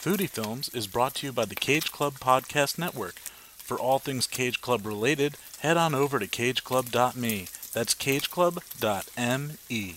Foodie Films is brought to you by the Cage Club Podcast Network. For all things Cage Club related, head on over to cageclub.me. That's cageclub.me.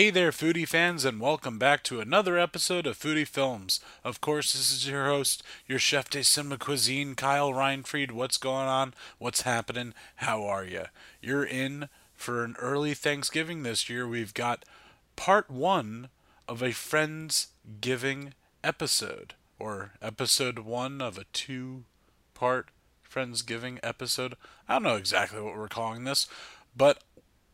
Hey there, foodie fans, and welcome back to another episode of Foodie Films. Of course, this is your host, your chef de cinema cuisine, Kyle Reinfried. What's going on? What's happening? How are you? You're in for an early Thanksgiving this year. We've got part one of a Friendsgiving episode, or episode one of a two part Friendsgiving episode. I don't know exactly what we're calling this, but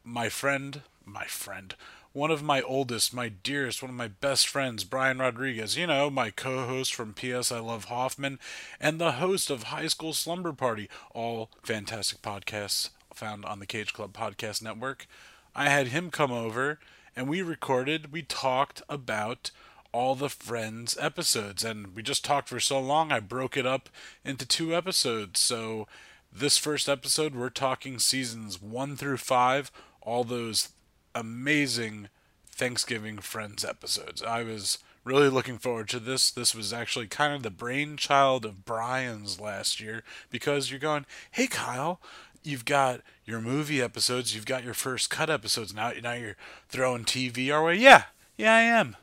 my friend, my friend, one of my oldest, my dearest, one of my best friends, Brian Rodriguez, you know, my co host from P.S. I Love Hoffman, and the host of High School Slumber Party, all fantastic podcasts found on the Cage Club Podcast Network. I had him come over and we recorded, we talked about all the Friends episodes, and we just talked for so long, I broke it up into two episodes. So, this first episode, we're talking seasons one through five, all those amazing Thanksgiving Friends episodes. I was really looking forward to this. This was actually kind of the brainchild of Brian's last year because you're going, hey, Kyle. You've got your movie episodes. You've got your first cut episodes. Now, now you're throwing TV our way. Yeah, yeah, I am.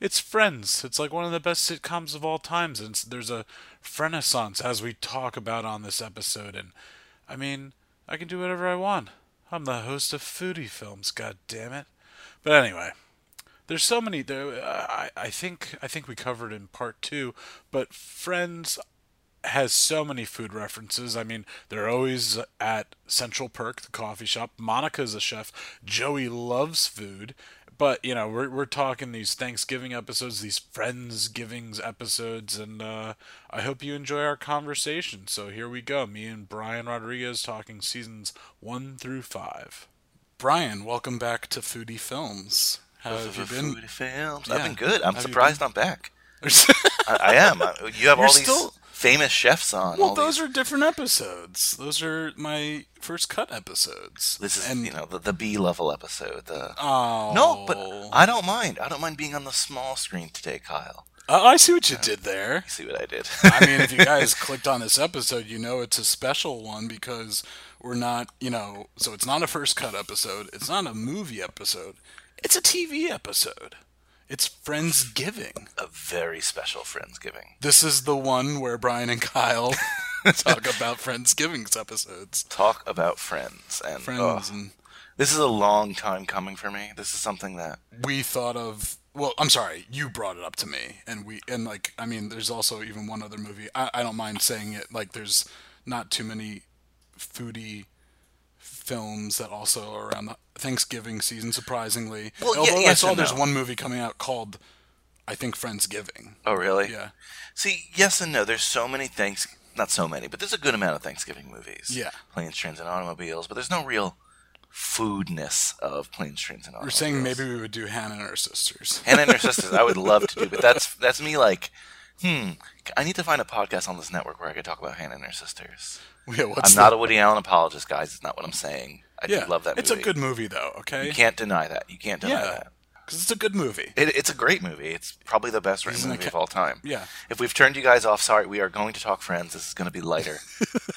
It's Friends. It's like one of the best sitcoms of all times, and there's a renaissance as we talk about on this episode. And I mean, I can do whatever I want. I'm the host of Foodie Films. God damn it! But anyway, there's so many. There, I I think I think we covered in part two, but Friends has so many food references. I mean, they're always at Central Perk, the coffee shop. Monica's a chef. Joey loves food. But, you know, we're, we're talking these Thanksgiving episodes, these friends givings episodes, and uh, I hope you enjoy our conversation. So here we go. Me and Brian Rodriguez talking seasons one through five. Brian, welcome back to Foodie Films. How have you been? Foodie films. Yeah. I've been good. I'm Have surprised? I'm back. I, I am. I- You have You're all these still- famous chefs on. Well, all those these- are different episodes. Those are my first cut episodes. This is and you know the, the B level episode. The oh no, but oh. I don't mind. I don't mind being on the small screen today, Kyle. Oh, I see what you did there. See what I did? I mean, if you guys clicked on this episode, you know it's a special one because we're not, you know, so it's not a first cut episode. It's not a movie episode. It's a TV episode. It's Friendsgiving. a very special Friendsgiving. This is the one where Brian and Kyle talk about Friendsgiving's episodes. Talk about friends and Friends oh, and this is a long time coming for me. This is something that we thought of well i'm sorry you brought it up to me and we and like i mean there's also even one other movie i, I don't mind saying it like there's not too many foodie films that also are around the thanksgiving season surprisingly Well, yeah, although i saw there's no. one movie coming out called i think friendsgiving oh really? yeah See, yes and no. There's so many thanks, not so many, but there's a good amount of Thanksgiving movies. Yeah. planes, trains, and automobiles. But there's no real foodness of planes, trains, and Automobiles. we're saying maybe we would do hannah and her sisters Hannah and her sisters. I would love to do, but that's that's me. Like, hmm, I need to find a podcast on this network where I could talk about Hannah and her sisters. yeah what's I'm not a Woody Allen apologist, guys. It's not what I'm saying. I yeah do love that movie. it's a good movie though okay You can't deny that. You can't deny Yeah. that. because it's a good movie. It, it's a great movie. It's probably the best written movie ca- of all time. Yeah. If we've turned you guys off, sorry. We are going to talk Friends. This is going to be lighter.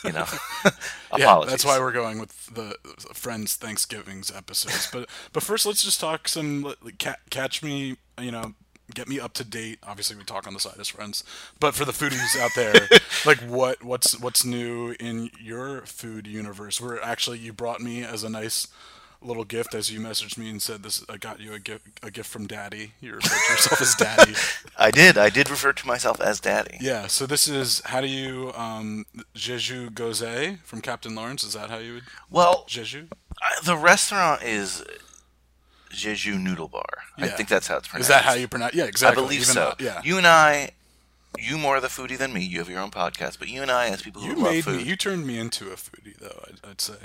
you know. Yeah, that's why we're going with the Friends Thanksgiving's episodes. But but first, let's just talk some like, ca- catch me. You know, get me up to date. Obviously, we talk on the side as friends. But for the foodies out there, like what what's what's new in your food universe? Where actually you brought me as a nice little gift as you messaged me and said this I got you a gift a gift from daddy you referred to yourself as daddy I did. I did refer to myself as Daddy. yeah so this is how do you um jeju gose from captain lawrence is that how you would Well, jeju I- the restaurant is Jeju Noodle Bar. I think that's how it's pronounced. Is that how you pronounce? Yeah, exactly. I believe Even, so. uh, yeah. You and I, you more of the foodie than me. You have your own podcast, but you and I, as people who You love made food. me. You turned me into a foodie, though. I'd, I'd say.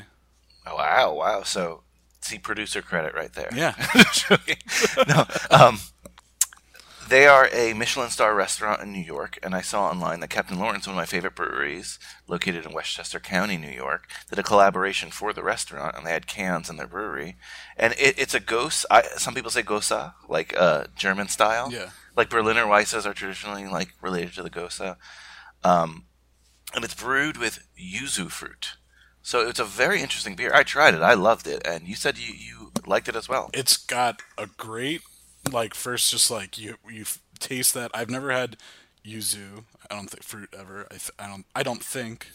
Oh, wow, wow. So, see producer credit right there. Yeah. no, um, they are a Michelin star restaurant in New York, and I saw online that Captain Lawrence, one of my favorite breweries, located in Westchester County, New York, did a collaboration for the restaurant, and they had cans in their brewery, and it, it's a ghost. I, some people say gosa, like uh, German style. Yeah. Like Berliner Weisses are traditionally like related to the gosa, um, and it's brewed with yuzu fruit. So it's a very interesting beer. I tried it. I loved it, and you said you, you liked it as well. It's got a great, like, first, just like you you taste that. I've never had yuzu. I don't think fruit ever. I, th- I don't. I don't think.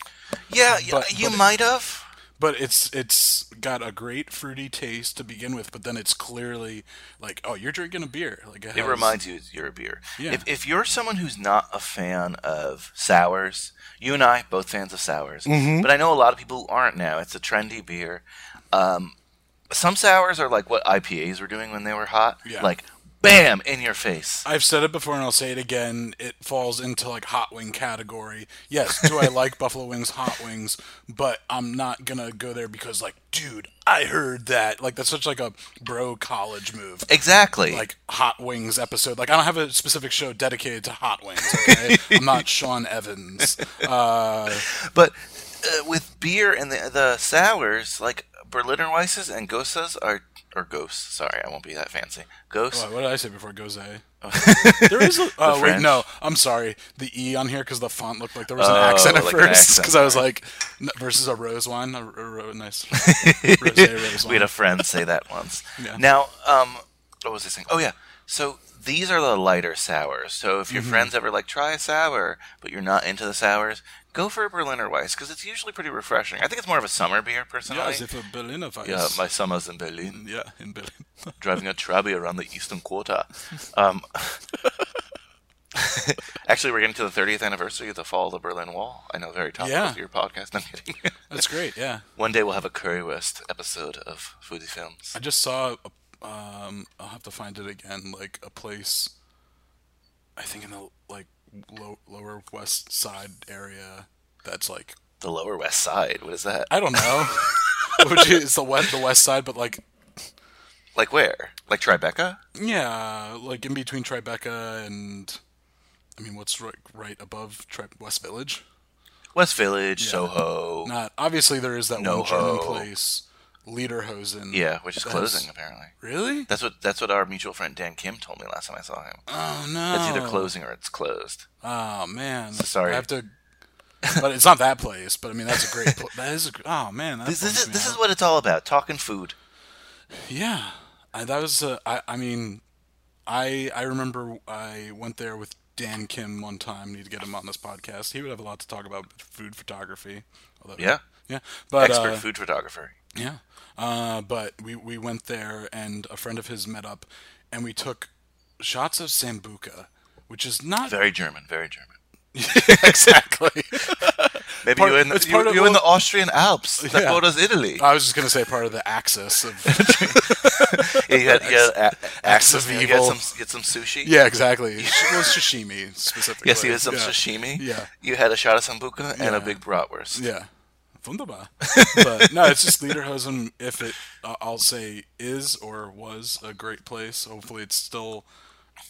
Yeah, But- you but it- might have. But it's it's got a great fruity taste to begin with. But then it's clearly like, oh, you're drinking a beer. Like it, It has- reminds you you're a beer. Yeah. If, if you're someone who's not a fan of sours, you and I both fans of sours, Mm-hmm. but I know a lot of people who aren't now. It's a trendy beer. Um, some sours are like what IPAs were doing when they were hot, Yeah. like bam in your face. I've said it before and I'll say it again. It falls into like hot wing category. Yes, do I like Buffalo Wings hot wings? But I'm not gonna go there because like, dude, I heard that. Like that's such like a bro college move. Exactly. Like hot wings episode. Like I don't have a specific show dedicated to hot wings. Okay, I'm not Sean Evans. Uh, But uh, with beer and the the sours, like Berliner Weisses and Gosas are or ghosts. Sorry, I won't be that fancy. Ghosts. what did I say before Goze? there is a. Oh wait, French? no. I'm sorry. The e on here because the font looked like there was an Oh, accent at like first. Because I was like, versus a rose wine, a, a ro- nice rosé rose wine. we had a friend say that once. Yeah. Now, um, what was I saying? Oh yeah. So these are the lighter sours. So if your Mm-hmm. friends ever like try a sour, but you're not into the sours, go for a Berliner Weiss because it's usually pretty refreshing. I think it's more of a summer beer, personally. yeah, as if a Berliner Weiss. yeah, my summers in Berlin, yeah, in Berlin. driving a Trabi around the Eastern Quarter. Um, actually, we're getting to the 30th anniversary of the fall of the Berlin Wall. I know, very topical Yeah. to your podcast. I'm kidding. That's great. Yeah, One day we'll have a Currywurst episode of Foodie Films. I just saw. A, um, I'll have to find it again. Like a place. I think in the like low, lower west side area. That's like The Lower West Side. What is that? I don't know. Is the west the west side, but like Like where? Like Tribeca? yeah, like in between Tribeca and. I mean, what's right, right above Tri- West Village? West Village, Soho. Not obviously there is that one NoHo. German place, Lederhosen. Yeah, which is That's- closing apparently. Really? That's what that's what our mutual friend Dan Kim told me last time I saw him. Oh no. It's either closing or it's closed. Oh man. Sorry. I have to. But it's not that place. But I mean, that's a great. Pl- that is. A, oh man. This, this is this out. is what it's all about. Talking food. Yeah, I, that was. Uh, I. I mean, I. I remember I went there with Dan Kim one time. Need to get him on this podcast. He would have a lot to talk about food photography. Although, Yeah. Yeah. But Expert uh, food photographer. Yeah. Uh, but we, we went there and a friend of his met up and we took shots of Sambuca, which is not Very German, very German. exactly. Maybe Part- you're in the, you, you're in the Austrian Alps that Yeah. borders Italy. I was just gonna say part of the axis of yeah, you had, you had a, access of you evil. Get some, get some sushi. yeah, exactly. Sh- well, sashimi specifically. Yes, you had some yeah. sashimi. Yeah. You had a shot of sambuca and Yeah. a big bratwurst. Yeah. Wunderbar. but no, it's just Lederhosen. If it, uh, I'll say, is or was a great place. Hopefully, it's still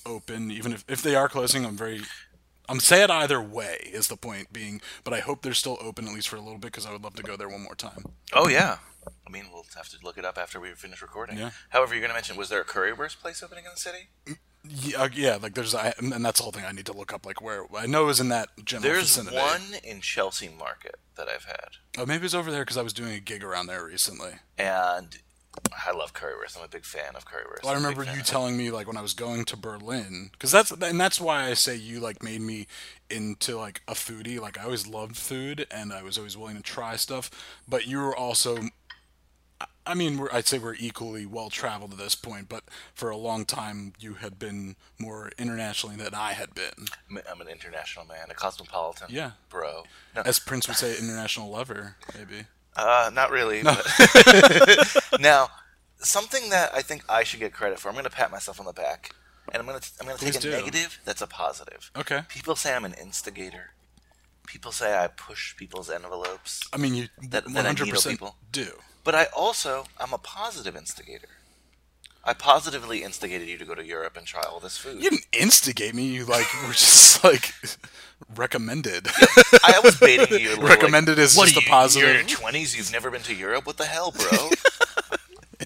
open. Even if, if they are closing, I'm very. I'm sad either way, is the point being. But I hope they're still open at least for a little bit because I would love to go there one more time. Oh yeah. I mean, we'll have to look it up after we finish recording. Yeah. However, you're going to mention, was there a currywurst place opening in the city? Yeah, uh, yeah, like there's, I, and that's the whole thing. I need to look up like where. I know it was in that general There's vicinity. one in Chelsea Market that I've had, Oh, maybe it's over there because I was doing a gig around there recently. and I love currywurst. I'm a big fan of currywurst. Well, I I'm a big remember fan you of- telling me like when I was going to Berlin, because that's and that's why I say you like made me into like a foodie. Like I always loved food, and I was always willing to try stuff. But you were also, I- mean, we're, I'd say we're equally well traveled at this point. But for a long time, you had been more internationally than I had been. I'm an international man, a cosmopolitan. Yeah. bro. No, As Prince would say, international lover, maybe. Uh, not really. But now, something that I think I should get credit for. I'm going to pat myself on the back, and I'm going to I'm going to take a do. negative that's a positive. Okay. People say I'm an instigator. People say I push people's envelopes, I mean, you That- one that I hundred needle percent people. do. But I also I'm a positive instigator. I positively instigated you to go to Europe and try all this food. You didn't instigate me. You like were just like recommended. I was baiting you. little, like, Recommended is just a positive. You're in your 20s. You've never been to Europe. What the hell, bro?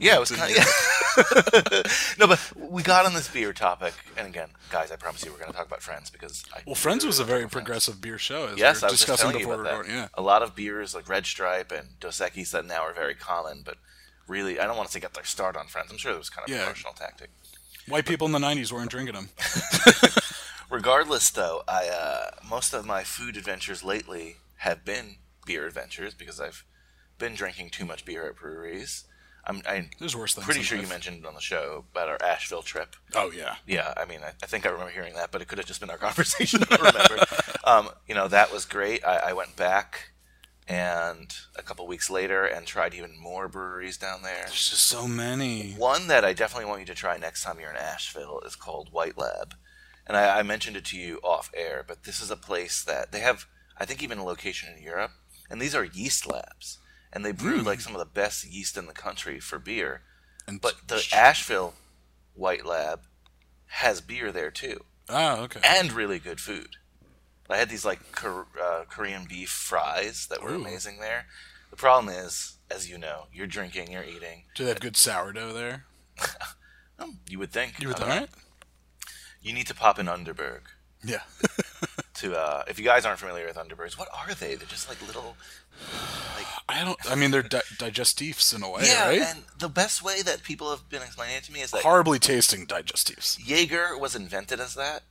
Yeah, it was kind of, yeah. no, but we got on this beer topic, and again, guys, I promise you, we're going to talk about Friends because I Well, Friends was a very like Friends. progressive beer show. As Yes, we I was just discussing telling you before about that. Yeah. A lot of beers like Red Stripe and Dos Equis that now are very common, but really, I don't want to say get their start on Friends. I'm sure it was kind of a promotional tactic. White people in the '90s weren't drinking them. Regardless, though, I uh, most of my food adventures lately have been beer adventures because I've been drinking too much beer at breweries. I'm, I'm There's worse things. pretty sure you mentioned it on the show about our Asheville trip. Oh yeah. Yeah, I mean, I, I think I remember hearing that, but it could have just been our conversation. I remember. um, you know, that was great. I, I went back and a couple weeks later and tried even more breweries down there. There's just so many. One that I definitely want you to try next time you're in Asheville is called White Lab. And I, I mentioned it to you off air, but this is a place that they have, I think, even a location in Europe. And these are yeast labs. And they brew like some of the best yeast in the country for beer. And But the Asheville White Lab has beer there too oh okay. and really good food. I had these like Kor- uh, Korean beef fries that were Ooh. amazing there. The problem is, as you know, you're drinking, you're eating. Do they have good sourdough there? You would think. You would think, right? You need to pop in Underberg Yeah. to. Uh, if you guys aren't familiar with Underbergs, what are they? They're just like little. I don't. I mean, they're di- digestifs in a way, yeah, right? and the best way that people have been explaining it to me is that Horribly tasting digestifs. Jaeger was invented as that,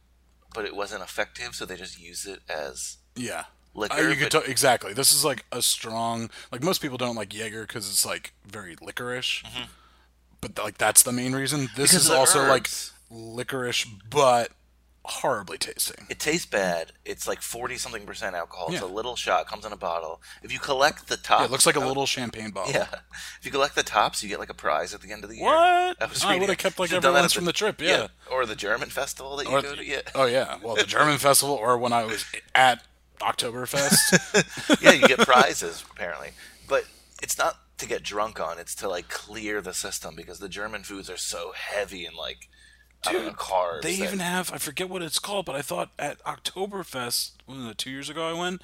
but it wasn't effective, so they just use it as Yeah. liquor. Uh, you could but- t- exactly. This is like a strong. Like most people don't like Jaeger because it's like very licorice. But like that's the main reason. This Mm-hmm. Because is also herbs. like licorice, but horribly tasting. It tastes bad. It's like forty something percent alcohol. It's Yeah. a little shot. Comes in a bottle. If you collect the top, Yeah, it looks like a little champagne bottle. Yeah. If you collect the tops, you get like a prize at the end of the year. What? I was I reading would have it. kept like Should've done that everyone's at from the trip. Yeah. Or the German festival that you Or- go to. Yeah. Oh yeah. Well, the German festival, or when I was at Oktoberfest. yeah, you get prizes apparently, but it's not to get drunk on. It's to like clear the system because the German foods are so heavy and like I don't they that- even have I forget what it's called, but I thought at Oktoberfest, was it, two years ago I went.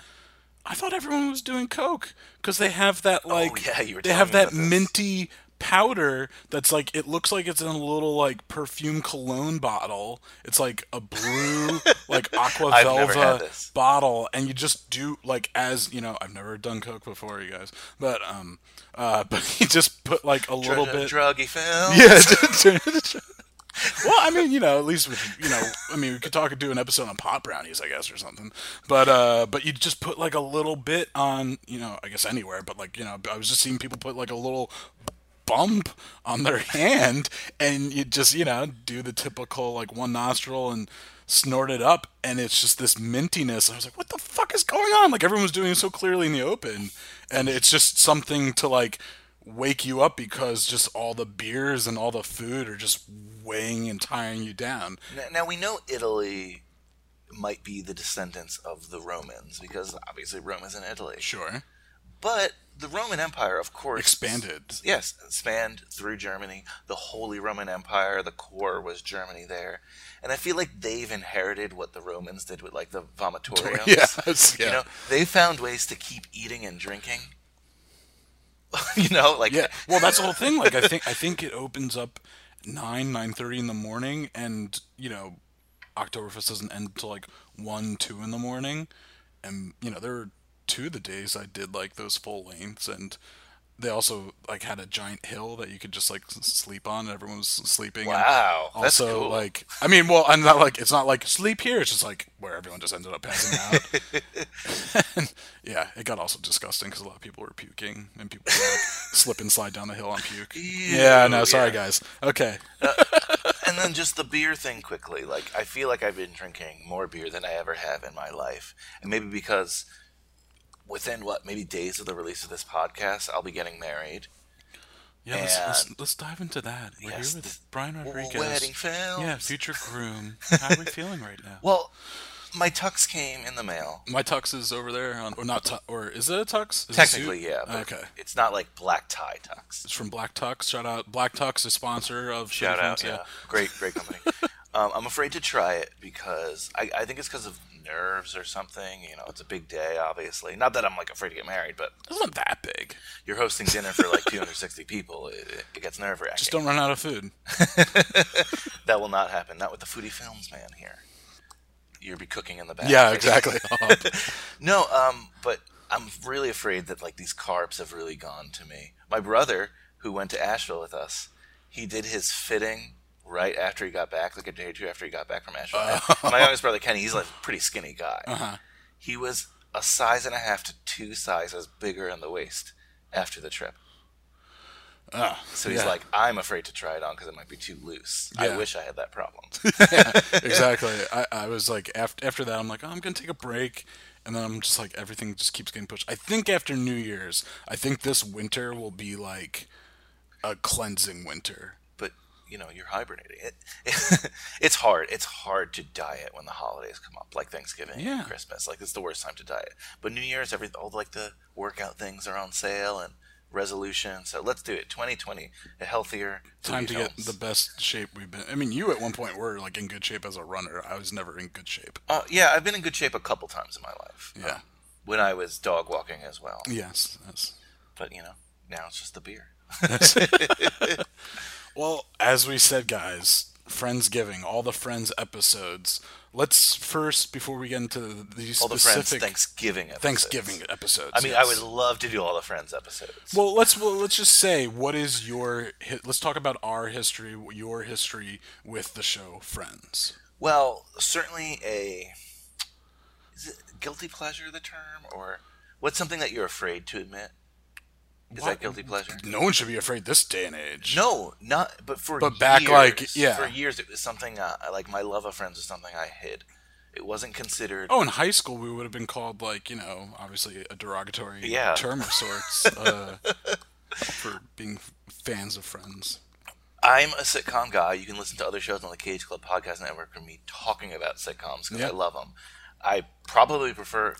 I thought everyone was doing coke because they have that like Oh, yeah, you were they have that minty powder that's like it looks like it's in a little like perfume cologne bottle. It's like a blue like aqua I've never had velva bottle, and you just do like as you know. I've never done coke before, you guys, but um, uh, but you just put like a little Dr- bit. druggy film. Yeah. Well, I mean, you know, at least with, you know, I mean, we could talk and do an episode on pot brownies, I guess, or something. But uh, but you just put like a little bit on, you know, I guess anywhere. But like, you know, I was just seeing people put like a little bump on their hand, and you just, you know, do the typical like one nostril and snort it up, and it's just this mintiness. I was like, what the fuck is going on? Like everyone was doing it so clearly in the open, and it's just something to like wake you up because just all the beers and all the food are just weighing and tying you down. Now, now we know Italy might be the descendants of the Romans because obviously Rome is in Italy. Sure. But the Roman Empire, of course, Expanded. Yes, spanned through Germany. The Holy Roman Empire, the core was Germany there, and I feel like they've inherited what the Romans did with like the vomitoriums. Yes, yeah. You know, they found ways to keep eating and drinking you know, like Yeah. Well, that's the whole thing. Like, I think I think it opens up nine nine thirty in the morning, and you know, Oktoberfest doesn't end until like one two in the morning, and you know there were two of the days I did like those full lengths, and they also like had a giant hill that you could just like sleep on, and everyone was sleeping. and Wow, that's Also, cool. like, I mean, well, I'm not like it's not like sleep here. It's just like where everyone just ended up passing out. And, yeah, it got also disgusting because a lot of people were puking and people would like slip and slide down the hill on puke. yeah, no, sorry yeah. guys. Okay, uh, and then just the beer thing quickly. Like I feel like I've been drinking more beer than I ever have in my life, and maybe because within what maybe days of the release of this podcast, I'll be getting married. yeah, let's, let's, let's dive into that. We're Yes, here with Brian Rodriguez. Wedding films. Yeah, future groom. How are we feeling right now? Well, my tux came in the mail. My tux is over there, on, or not? Tu- or is it a tux? Is Technically, yeah. Okay. It's not like black tie tux. It's from Black Tux. Shout out, Black Tux, a sponsor of Shout Shitty out, Films, yeah. Great, great company. um, I'm afraid to try it because I, I think it's because of nerves or something. You know, it's a big day, obviously. Not that I'm like afraid to get married, but It's not that big. you're hosting dinner for like 260 people. It, it, gets nerve wracking. Just don't run out of food. That will not happen. Not with the foodie films man here. You'll be cooking in the back. Yeah, exactly. No, um, but I'm really afraid that like these carbs have really gone to me. My brother, who went to Asheville with us, he did his fitting right after he got back, like a day or two after he got back from Asheville. And My youngest brother Kenny, he's like a pretty skinny guy. Uh-huh. He was a size and a half to two sizes bigger in the waist after the trip. Ah, So he's yeah. like, I'm afraid to try it on because it might be too loose. Yeah. I wish I had that problem. exactly. I, I was like, after, after that, I'm like, oh, I'm going to take a break. And then I'm just like, everything just keeps getting pushed. I think after New Year's, I think this winter will be like a cleansing winter. You know you're hibernating. It, it's hard. It's hard to diet when the holidays come up, like Thanksgiving, Yeah. and Christmas. Like it's the worst time to diet. But New Year's, every all like the workout things are on sale and resolutions. So let's do it. 2020, a healthier Time to get the best shape we've been. I mean, you at one point were like in good shape as a runner. I was never in good shape. Uh, yeah, I've been in good shape a couple times in my life. Yeah. Um, when I was dog walking as well. Yes. yes. But you know, now it's just the beer. Well, as we said, guys, Friendsgiving, all the Friends episodes. Let's first, before we get into these All the friends specific Thanksgiving episodes. Thanksgiving episodes. I mean, I yes. would love to do all the friends episodes. Well, let's well, let's just say what is your hi- let's talk about our history, your history with the show Friends. Well, certainly a is it guilty pleasure the term or what's something that you're afraid to admit? Is What? that guilty pleasure? No one should be afraid this day and age. No, not. But for But back, years, like, yeah. for years it was something uh, like my love of Friends was something I hid. It wasn't considered. Oh, in high school we would have been called like you know obviously a derogatory Yeah. term of sorts uh, for being fans of Friends. I'm a sitcom guy. You can listen to other shows on the Cage Club Podcast Network of me talking about sitcoms because Yeah. I love them. I probably prefer.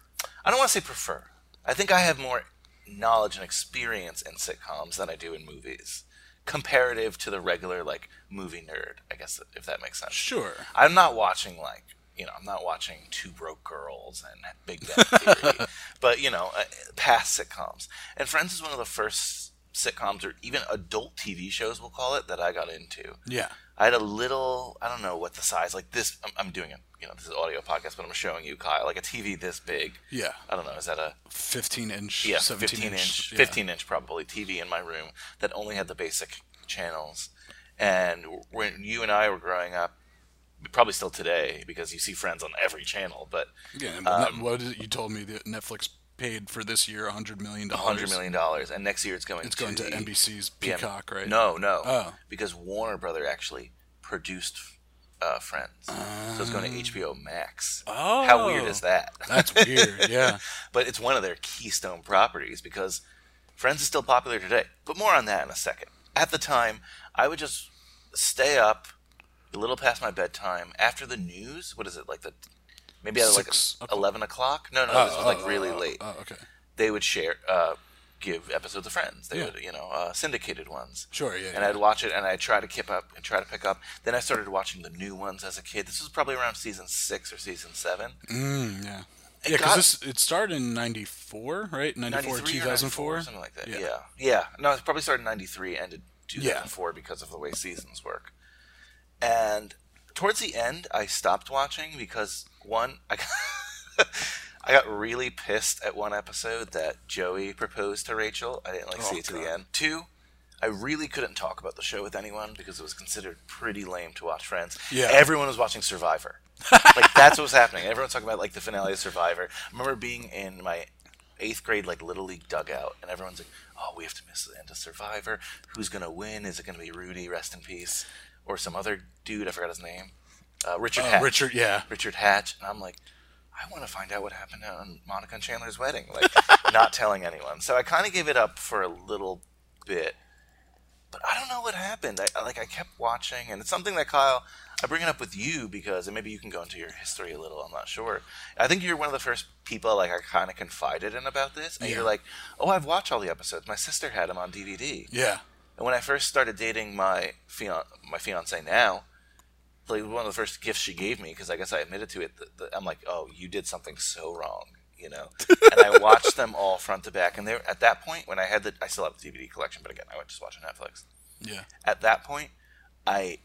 I don't want to say prefer. I think I have more knowledge and experience in sitcoms than I do in movies, comparative to the regular like movie nerd. I guess if that makes sense. Sure. I'm not watching like you know I'm not watching Two Broke Girls and Big Bang Theory, but you know uh, past sitcoms. And Friends is one of the first sitcoms or even adult TV shows we'll call it that I got into. Yeah. I had a little I don't know what the size like this. I'm, I'm doing it. You know this is an audio podcast, but I'm showing you Kyle like a TV this big. Yeah. I don't know. Is that a 15 inch, yeah 17 15 inch, yeah. 15 inch probably TV in my room that only had the basic channels. And when you and I were growing up, probably still today because you see Friends on every channel, but Yeah, Um, what is it? You told me that Netflix paid for this year 100 million dollars. hundred million dollars, and next year it's going. It's going to NBC's Peacock, right? No, no, Oh. because Warner Brother actually produced uh, Friends, so it's going to HBO Max. Oh. How weird is that? That's weird. Yeah. but it's one of their keystone properties because Friends is still popular today. But more on that in a second. At the time, I would just stay up a little past my bedtime after the news. What is it like the maybe at like Six o'clock? eleven o'clock? No, no, Oh, this was like oh, really oh, late. Oh, okay. They would share, uh, give episodes of Friends. They Yeah. would, you know, uh, syndicated ones. Sure, yeah. And yeah. I'd watch it, and I'd try to keep up and try to pick up. Then I started watching the new ones as a kid. This was probably around season six or season seven Mm, yeah. it Yeah, got- because this it started in '94, right? '94, 93 or 2004, something like that. Yeah. Yeah. yeah, No, it probably started in '93, ended 2004 because of the way seasons work. And towards the end, I stopped watching because one, I got, I got really pissed at one episode that Joey proposed to Rachel. I didn't like oh, see Oh, it to the end. Two. I really couldn't talk about the show with anyone because it was considered pretty lame to watch Friends. Yeah. Everyone was watching Survivor. like that's what was happening. Everyone's talking about like the finale of Survivor. I remember being in my eighth grade like little league dugout, and everyone's like, "Oh, we have to miss the end of Survivor. Who's gonna win? Is it gonna be Rudy? Rest in peace, or some other dude? I forgot his name. Uh, Richard Uh, Hatch. Richard, yeah, Richard Hatch, and I'm like, I want to find out what happened on Monica and Chandler's wedding. Like, not telling anyone. So I kind of gave it up for a little bit, but I don't know what happened. I I- like I kept watching, and it's something that Kyle. I bring it up with you because, and maybe you can go into your history a little. I'm not sure. I think you're one of the first people like I kind of confided in about this, and Yeah. you're like, "Oh, I've watched all the episodes. My sister had them on DVD." yeah, And when I first started dating my fian- my fiance now, like one of the first gifts she gave me, because I guess I admitted to it, that, that I'm like, oh, you did something so wrong, you know. and I watched them all front to back, and they at that point when I had the, I still have the DVD collection, but again, I went just watching Netflix. yeah. At that point, I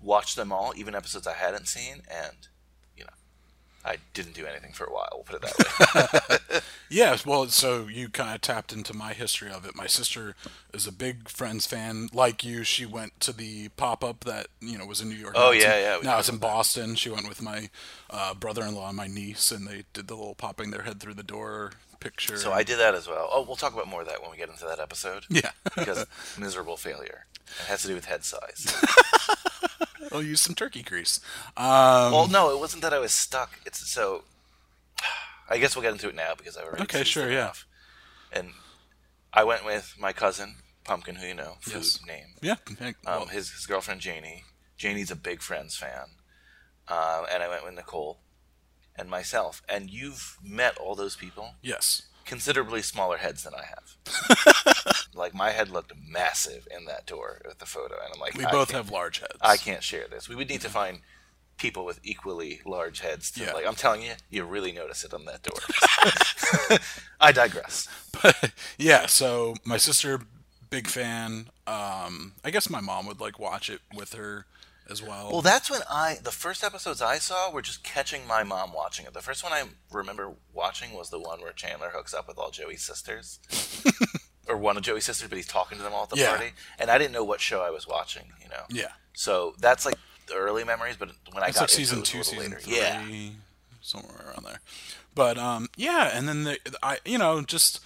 watched them all, even episodes I hadn't seen, and I didn't do anything for a while. We'll put it that way. yes, well, so you kind of tapped into my history of it. My sister is a big Friends fan, like you. She went to the pop up that you know was in New York. Oh, yeah, yeah, Now it's in Boston. She went with my uh, brother-in-law and my niece, and they did the little popping their head through the door picture. so I did that as well. Oh, we'll talk about more of that when we get into that episode. yeah, because miserable failure. It has to do with head size. I'll use some turkey grease. Um, well, no, it wasn't that I was stuck. It's so. I guess we'll get into it now because I've already. Okay, sure, yeah. And I went with my cousin Pumpkin, who you know, food Yes. name. yeah, Um, his his girlfriend Janie. Janie's a big Friends fan, um, and I went with Nicole and myself. And you've met all those people. yes, Considerably smaller heads than I have. like my head looked massive in that door with the photo, and I'm like, we both have large heads. I can't share this. We would need to find people with equally large heads. To, Yeah. Like I'm telling you, you really notice it on that door. I digress. but yeah, so my sister, big fan. Um, I guess my mom would like watch it with her as well. Well, that's when I the first episodes I saw were just catching my mom watching it. The first one I remember watching was the one where Chandler hooks up with all Joey's sisters. Or one of Joey's sisters, but he's talking to them all at the Yeah. party, and I didn't know what show I was watching. You know, yeah, so that's like the early memories. But when I it's got like season it, two, it was a little season later. three, yeah, somewhere around there. But um, yeah, and then the I you know just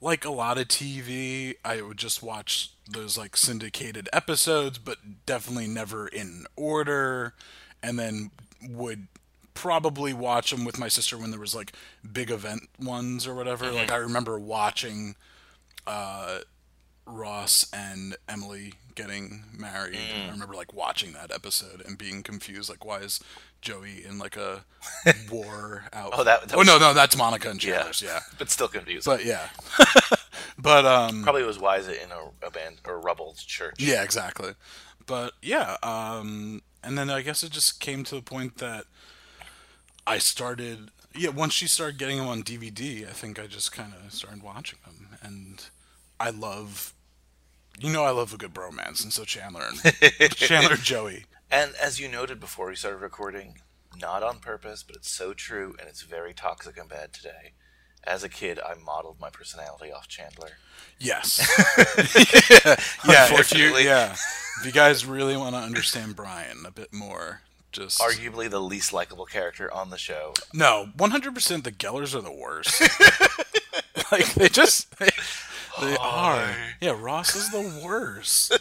like a lot of TV, I would just watch those like syndicated episodes, but definitely never in order, and then would probably watch them with my sister when there was like big event ones or whatever. Mm-hmm. Like I remember watching uh, Ross and Emily getting married. Mm. I remember like watching that episode and being confused, like why is Joey in like a war outfit? Oh, that- that oh no, no, that's Monica and Chandler's. Yeah, but still confused. but yeah, but um, Probably was wise in a, a band or rubble church. yeah, exactly. But yeah, um, and then I guess it just came to the point that I started. Yeah, once she started getting them on DVD, I think I just kind of started watching them, and I love, you know, I love a good bromance, and so Chandler and Chandler Joey. And as you noted before we started recording, not on purpose, but it's so true and it's very toxic and bad today. As a kid, I modeled my personality off Chandler. Yes. yeah, yeah. If you, yeah, if you guys really want to understand Brian a bit more, just Arguably the least likable character on the show. No, one hundred percent. The Gellers are the worst. like they just they, they oh, are. Yeah, Ross is the worst.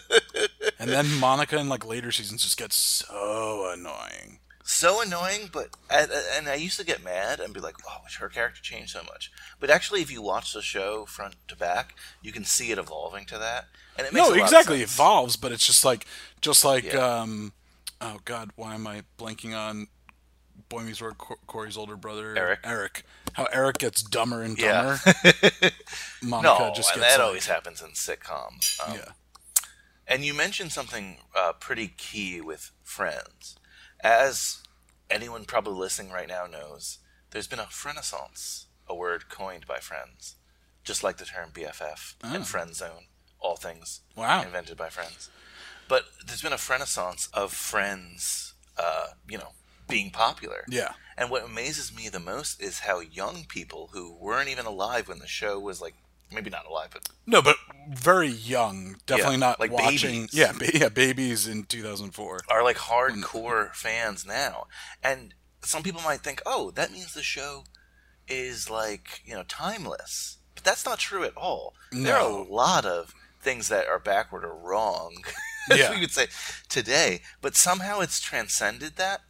and then Monica in like later seasons just gets so annoying. So annoying, but and, and I used to get mad and be like, "Oh, her character changed so much." But actually, if you watch the show front to back, you can see it evolving to that, and it makes No, a lot of exactly. It evolves, but it's just like just like Yeah. um oh god, why am I blanking on Boy Meets World Corey's older brother Eric. Eric. How Eric gets dumber and Yeah. dumber. Monica No, just gets that like- always happens in sitcoms. Um, yeah. And you mentioned something uh, pretty key with Friends. As anyone probably listening right now knows, there's been a renaissance, a word coined by friends, just like the term BFF and friend zone, all things Wow. invented by friends. But there's been a renaissance of friends, uh, you know, being popular. Yeah. And what amazes me the most is how young people who weren't even alive when the show was like, maybe not alive, but No, but very young. Definitely Yeah, not like watching. babies. Yeah, ba- yeah, babies in 2004. are like hardcore fans now. And some people might think, oh, that means the show is like, you know, timeless. But that's not true at all. There are a lot of things that are backward or wrong, as Yeah. we would say today. But somehow it's transcended that.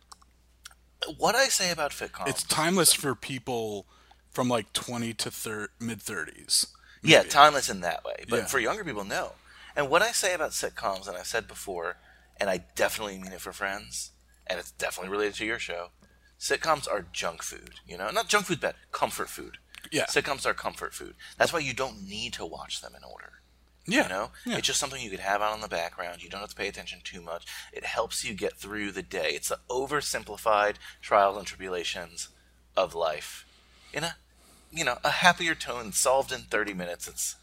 What I say about sitcom. It's timeless for people from like 20 to thir- mid 30s. Yeah, timeless in that way. But Yeah. for younger people, no. And what I say about sitcoms, and I've said before, and I definitely mean it for friends, and it's definitely related to your show. Sitcoms are junk food, you know, not junk food, bad comfort food. Yeah. Sitcoms are comfort food. That's why you don't need to watch them in order. Yeah. You know, Yeah. it's just something you could have on in the background. You don't have to pay attention too much. It helps you get through the day. It's the oversimplified trials and tribulations of life in a, you know, a happier tone, solved in thirty minutes. It's,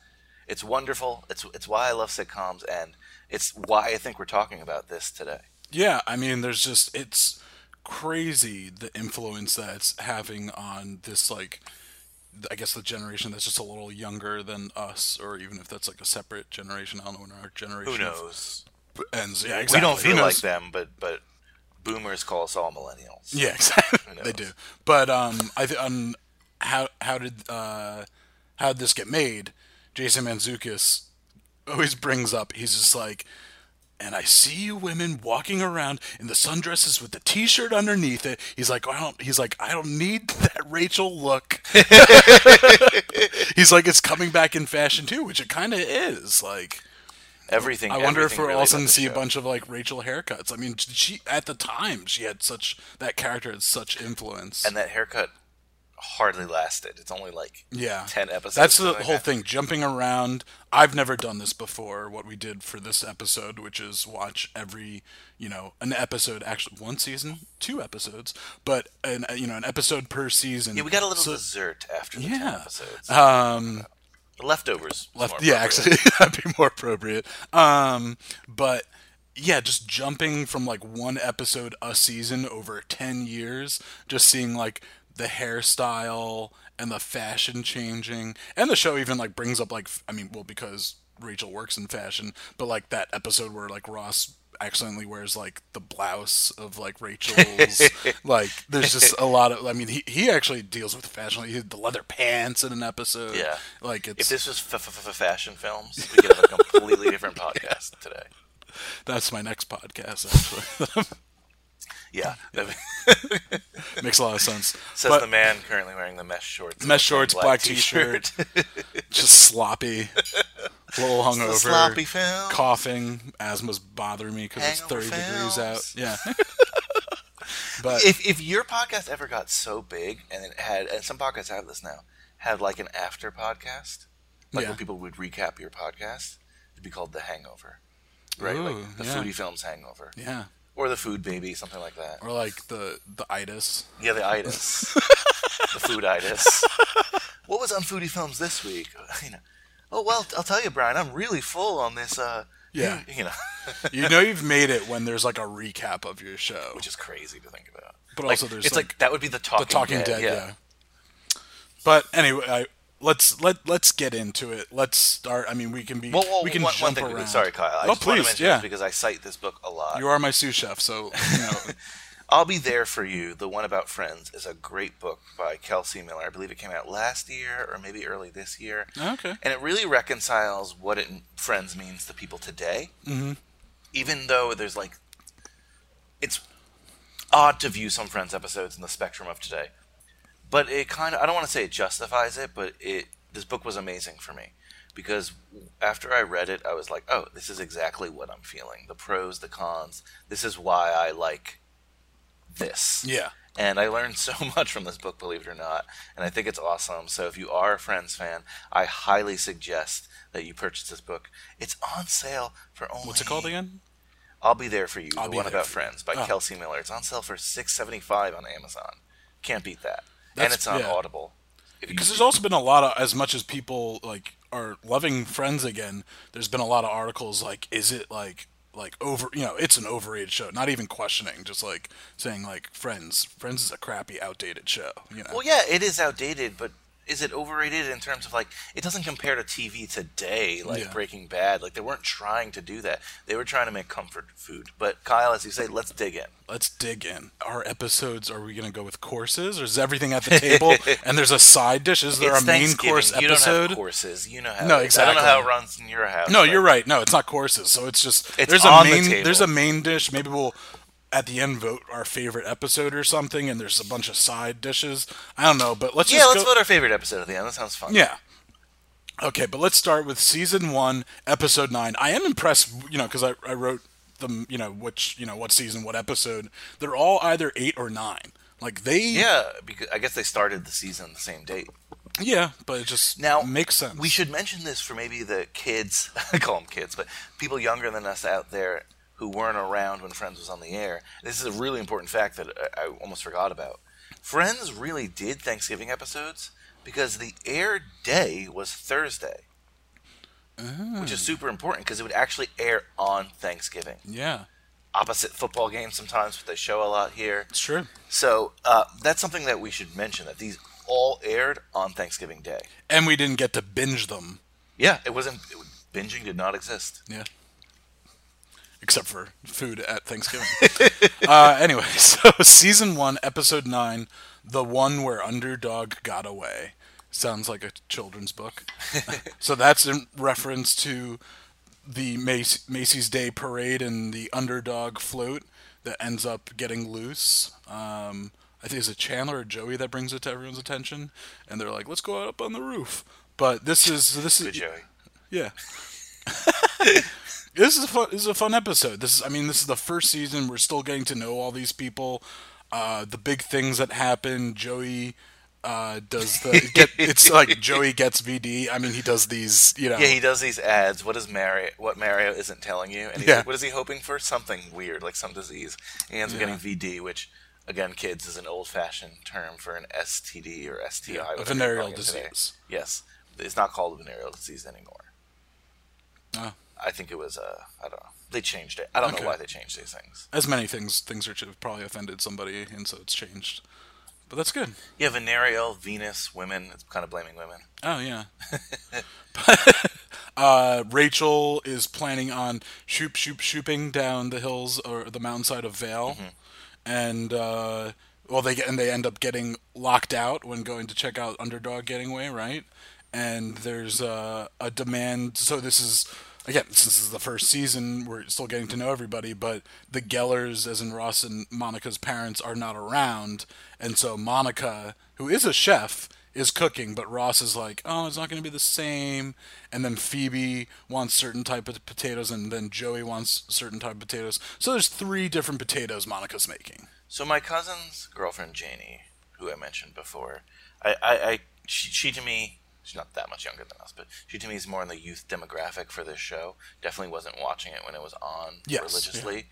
it's wonderful. It's it's why I love sitcoms, and it's why I think we're talking about this today. Yeah, I mean, there's just it's crazy the influence that it's having on this like I guess the generation that's just a little younger than us, or even if that's like a separate generation. I don't know when our generation Who knows? ends. Yeah, We don't feel like them, but but boomers call us all millennials. Yeah, exactly. they do. But um, I th- um, how how did uh, how did this get made? Jason Mantzoukas always brings up. He's just like, and I see you women walking around in the sundresses with the T-shirt underneath it. He's like, I don't. He's like, I don't need that Rachel look. he's like, it's coming back in fashion too, which it kind of is. Like, Everything. I wonder if we're really also going to see a bunch of like Rachel haircuts. I mean, she at the time she had such that character had such influence. and that haircut hardly lasted. It's only like yeah, ten episodes. That's the like whole thing. Jumping around. I've never done this before. What we did for this episode, which is watch every, you know, an episode. Actually, one season, two episodes, but an you know an episode per season. Yeah, we got a little So- dessert after the ten Yeah. episodes. Um, The leftovers. left yeah actually that'd be more appropriate um but yeah just jumping from like one episode a season over 10 years just seeing like the hairstyle and the fashion changing and the show even like brings up like i mean well because rachel works in fashion but like that episode where like ross accidentally wears like the blouse of like rachel's like there's just a lot of i mean he, he actually deals with the fashion he had the leather pants in an episode Yeah. like it's If this was f- f- f- fashion films, we could have a completely different podcast today. That's my next podcast, actually. Yeah. Makes a lot of sense. Says But the man currently wearing the mesh shorts. mesh shorts, black, t-shirt, just sloppy, a little hungover, sloppy film. coughing, asthma's bothering me because it's Hangover 30 degrees out. Yeah. but If if your podcast ever got so big and it had, and some podcasts have this now, had like an after podcast, like Yeah. where people would recap your podcast, it'd be called the Hangover, right? Ooh, like the yeah. Foodie Films Hangover, yeah, or the Food Baby, something like that. or like the the itis. Yeah, the itis, the food itis. What was on Foodie Films this week? You know, oh well, I'll tell you, Brian, I'm really full on this. Uh, Yeah. you know, You know you've made it when there's like a recap of your show. which is crazy to think about. But Like, also there's, it's like, like, that would be the Talking, the Talking Dead, yeah. But anyway, I, let's let let's get into it. Let's start. I mean, we can be Well, well we can one, one jump thing. around. Sorry, Kyle. I oh, just want to please, yeah. this because I cite this book a lot. You are my sous chef, so you know. I'll be there for you. The one about friends is a great book by Kelsey Miller. I believe it came out last year or maybe early this year. okay. and it really reconciles what it friends means to people today mm-hmm. even though there's like it's odd to view some friends episodes in the spectrum of today but it kind of i don't want to say it justifies it but it this book was amazing for me because after i read it i was like oh this is exactly what i'm feeling the pros the cons this is why i like this Yeah. and I learned so much from this book, believe it or not. And I think it's awesome. So if you are a Friends fan, I highly suggest that you purchase this book. It's on sale for only. What's it called again? I'll be there for you. I'll the Be one There about. Friends by Oh. Kelsey Miller. It's on sale for six seventy five on Amazon. Can't beat that. And it's on yeah. Audible. Because there's also been a lot of as much as people like are loving Friends again. There's been a lot of articles like, is it like like over? You know, it's an overrated show. Not even questioning, just like saying like Friends. Friends is a crappy, outdated show. You know. Well, yeah, it is outdated, but is it overrated in terms of like it doesn't compare to TV today, like Yeah. Breaking Bad? Like they weren't trying to do that; they were trying to make comfort food. But Kyle, as you say, let's dig in. Let's dig in. Our episodes, are we going to go with courses or is everything at the table and there's a side dish? Is there it's a main course You don't have courses. You know how. No, is. I don't know how it runs in your house. No, you're right. No, it's not courses. So it's just It's there's a on the table. there's a main dish. Maybe we'll at the end vote our favorite episode or something, and there's a bunch of side dishes. I don't know, but let's Yeah, let's go. vote our favorite episode at the end. That sounds fun. Yeah. Okay, but let's start with season one, episode nine. I am impressed, you know, because I, I wrote them, you know, which, you know, what season, what episode. They're all either eight or nine. Like they, Yeah, because I guess they started the season the same date. yeah, but it just Now makes sense. We should mention this for maybe the kids. I call them kids, but people younger than us out there who weren't around when Friends was on the air. This is a really important fact that I, I almost forgot about. Friends really did Thanksgiving episodes because the air day was Thursday, which is super important because it would actually air on Thanksgiving. Yeah, Opposite football games sometimes, but they show a lot here. it's true. So uh, that's something that we should mention that these all aired on Thanksgiving Day. And we didn't get to binge them. Yeah, it wasn't. It, binging did not exist. Yeah. Except for food at Thanksgiving. uh, anyway, so season one, episode nine, the one where underdog got away. Sounds like a children's book. so that's in reference to the Mac- Macy's Day Parade and the underdog float that ends up getting loose. Um, I think it's a Chandler or Joey that brings it to everyone's attention, and they're like, "Let's go up on the roof." But this is this is Joey. yeah. This is a fun. This is a fun episode. This is. I mean, this is the first season. We're still getting to know all these people. Uh, the big things that happen. Joey uh, does the. Get, it's like Joey gets VD. I mean, he does these. You know. Yeah, he does these ads. What is Mario? What Mario isn't telling you? And he's Yeah. like, what is he hoping for? Something weird, like some disease. He ends up Yeah. getting VD, which again, kids, is an old-fashioned term for an STD or STI. a venereal it today. disease. Yes, it's not called a venereal disease anymore. Oh. I think it was uh, I don't know. They changed it. I don't Okay. know why they changed these things. As many things, things are have probably offended somebody, and so it's changed. But that's good. Yeah, venereal, Venus, women. It's kind of blaming women. Oh yeah. uh, Rachel is planning on shoop shoop shooping down the hills or the mountainside of Vail, and uh, well, they get and they end up getting locked out when going to check out Underdog Getting Away, right? And there's uh, a demand. So this is again, since this is the first season, we're still getting to know everybody, but the Gellers, as in Ross and Monica's parents, are not around, and so Monica, who is a chef, is cooking, but Ross is like, oh, it's not going to be the same. And then Phoebe wants certain type of potatoes, and then Joey wants certain type of potatoes. So there's three different potatoes Monica's making. So my cousin's girlfriend Janie, who I mentioned before, I, I, I she, she to me, she's not that much younger than us, but she to me is more in the youth demographic for this show. Definitely wasn't watching it when it was on Yes, religiously,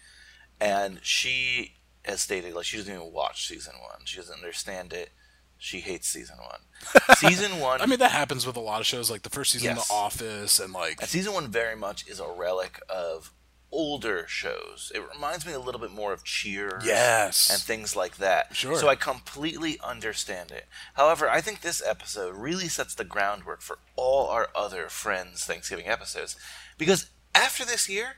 and she has stated like she doesn't even watch season one. She doesn't understand it. She hates season one. season one. I mean, that happens with a lot of shows, like the first season of Yes. The Office, and like, And season one very much is a relic of older shows. It reminds me a little bit more of Cheers. Yes. And things like that. Sure. So I completely understand it. However, I think this episode really sets the groundwork for all our other Friends Thanksgiving episodes. Because after this year,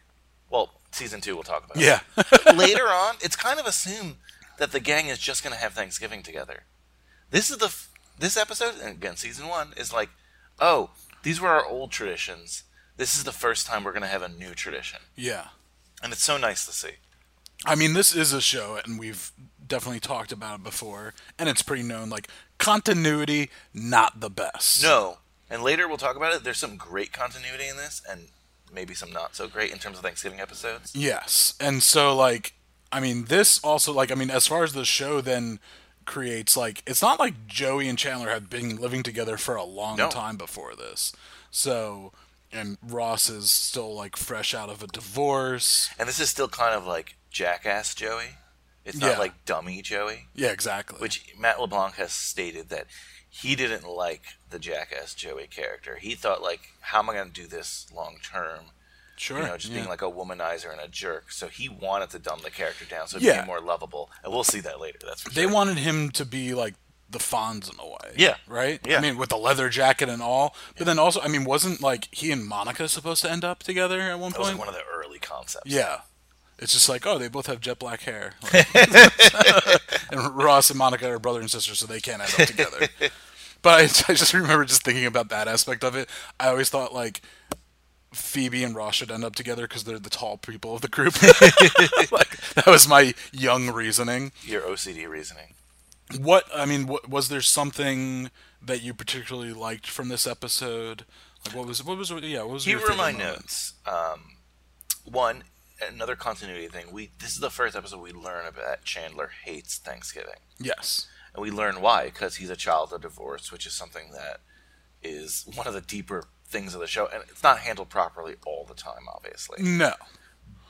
well, season two we'll talk about. yeah, Later on, it's kind of assumed that the gang is just going to have Thanksgiving together. This is the f- this episode, and again, season one is like, oh, these were our old traditions. This is the first time we're going to have a new tradition, yeah. and it's so nice to see. I mean, this is a show, and we've definitely talked about it before, and it's pretty known. Like continuity, not the best. No, and later we'll talk about it. There's some great continuity in this, and maybe some not so great in terms of Thanksgiving episodes. Yes, and so like, I mean, this also like, I mean, as far as the show then creates like, it's not like Joey and Chandler had been living together for a long No. time before this, so. And Ross is still like fresh out of a divorce. And this is still kind of like Jackass Joey. It's not Yeah. like dummy Joey, Yeah, exactly. which Matt LeBlanc has stated that he didn't like the Jackass Joey character. He thought like, how am I going to do this long term? sure. You know, just yeah. being like a womanizer and a jerk. So he wanted to dumb the character down so it Yeah. became more lovable. And we'll see that later. That's for they sure. wanted him to be like the Fonz in a way. Yeah. Right? Yeah. I mean, with the leather jacket and all. But then also, I mean, wasn't like he and Monica supposed to end up together at one that was point? like one of the early concepts. Yeah. It's just like, oh, they both have jet black hair. Like- and Ross and Monica are brother and sister, so they can't end up together. but I, I just remember just thinking about that aspect of it. I always thought, like, Phoebe and Ross should end up together because they're the tall people of the group. like, that was my young reasoning. Your OCD reasoning. What, I mean, what, was there something that you particularly liked from this episode? Like, what was, what was, yeah, what was Here are my notes. Um, one, another continuity thing. We this is the first episode we learn about Chandler hates Thanksgiving, Yes. and we learn why because he's a child of divorce, which is something that is one of the deeper things of the show, and it's not handled properly all the time, obviously. No.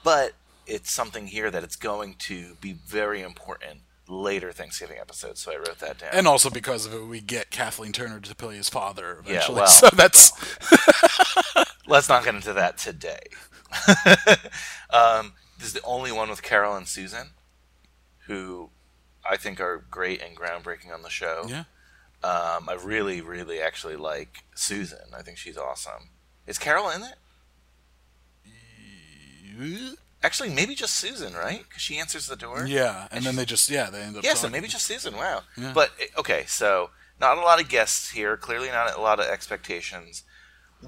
But it's something here that it's going to be very important later Thanksgiving episode, So I wrote that down. And also because of it, we get Kathleen Turner to play his father eventually. Yeah, well, so that's Let's not get into that today. um, this is the only one with Carol and Susan, who I think are great and groundbreaking on the show. yeah. Um, I really, really actually like Susan. I think she's awesome. Is Carol in it? Actually, maybe just Susan, right? Because she answers the door. Yeah, and then they just yeah they end up Yeah, so maybe just Susan. Wow. Yeah. But eh, okay, so not a lot of guests here. Clearly, not a lot of expectations.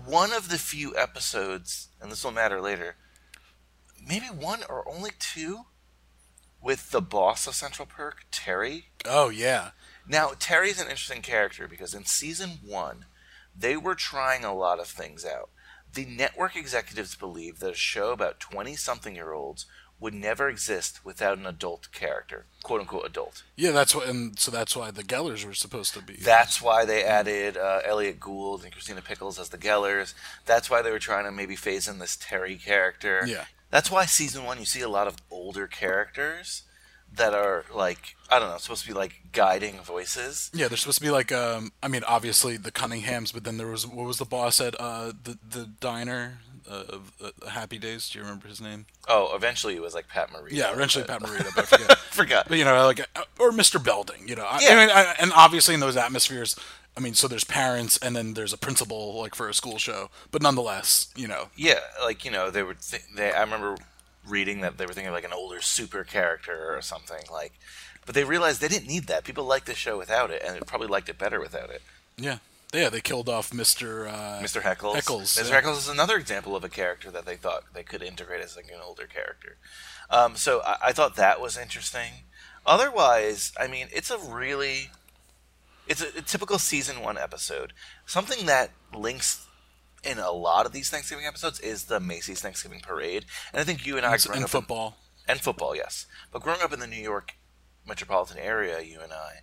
One of the few episodes, and this will matter later. Maybe one or only two, with the boss of Central Perk, Terry. oh yeah Now, Terry's an interesting character because in season one, they were trying a lot of things out. The network executives believed that a show about 20 something year olds would never exist without an adult character, quote unquote adult. yeah that's what and so that's why the Gellers were supposed to be That's why they added uh, Elliot Gould and Christina Pickles as the Gellers. That's why they were trying to maybe phase in this Terry character. Yeah. That's why season one you see a lot of older characters that are like I don't know, supposed to be like guiding voices. yeah they're supposed to be like um I mean obviously the Cunninghams but then there was what was the boss at uh the the diner uh, of uh, Happy Days do you remember his name Oh, eventually it was like Pat Morita. yeah eventually but- Pat Morita but I forget Forgot. but you know like uh, or Mr. Belding you know I, Yeah. I mean I, and obviously in those atmospheres I mean so there's parents and then there's a principal like for a school show but nonetheless you know Yeah, like you know, they were. Th- they I remember reading that they were thinking of like an older super character or something like, but they realized they didn't need that. People liked the show without it, and they probably liked it better without it. yeah yeah they killed off Mr. Uh, Mr. Heckles. Heckles, Mr. yeah. Heckles is another example of a character that they thought they could integrate as like an older character. Um, so I, I thought that was interesting. Otherwise, I mean, it's a really, it's a, a typical season one episode. Something that links in a lot of these Thanksgiving episodes is the Macy's Thanksgiving Parade, and I think you and I and, growing and up in- football and football, yes. But growing up in the New York metropolitan area, you and I,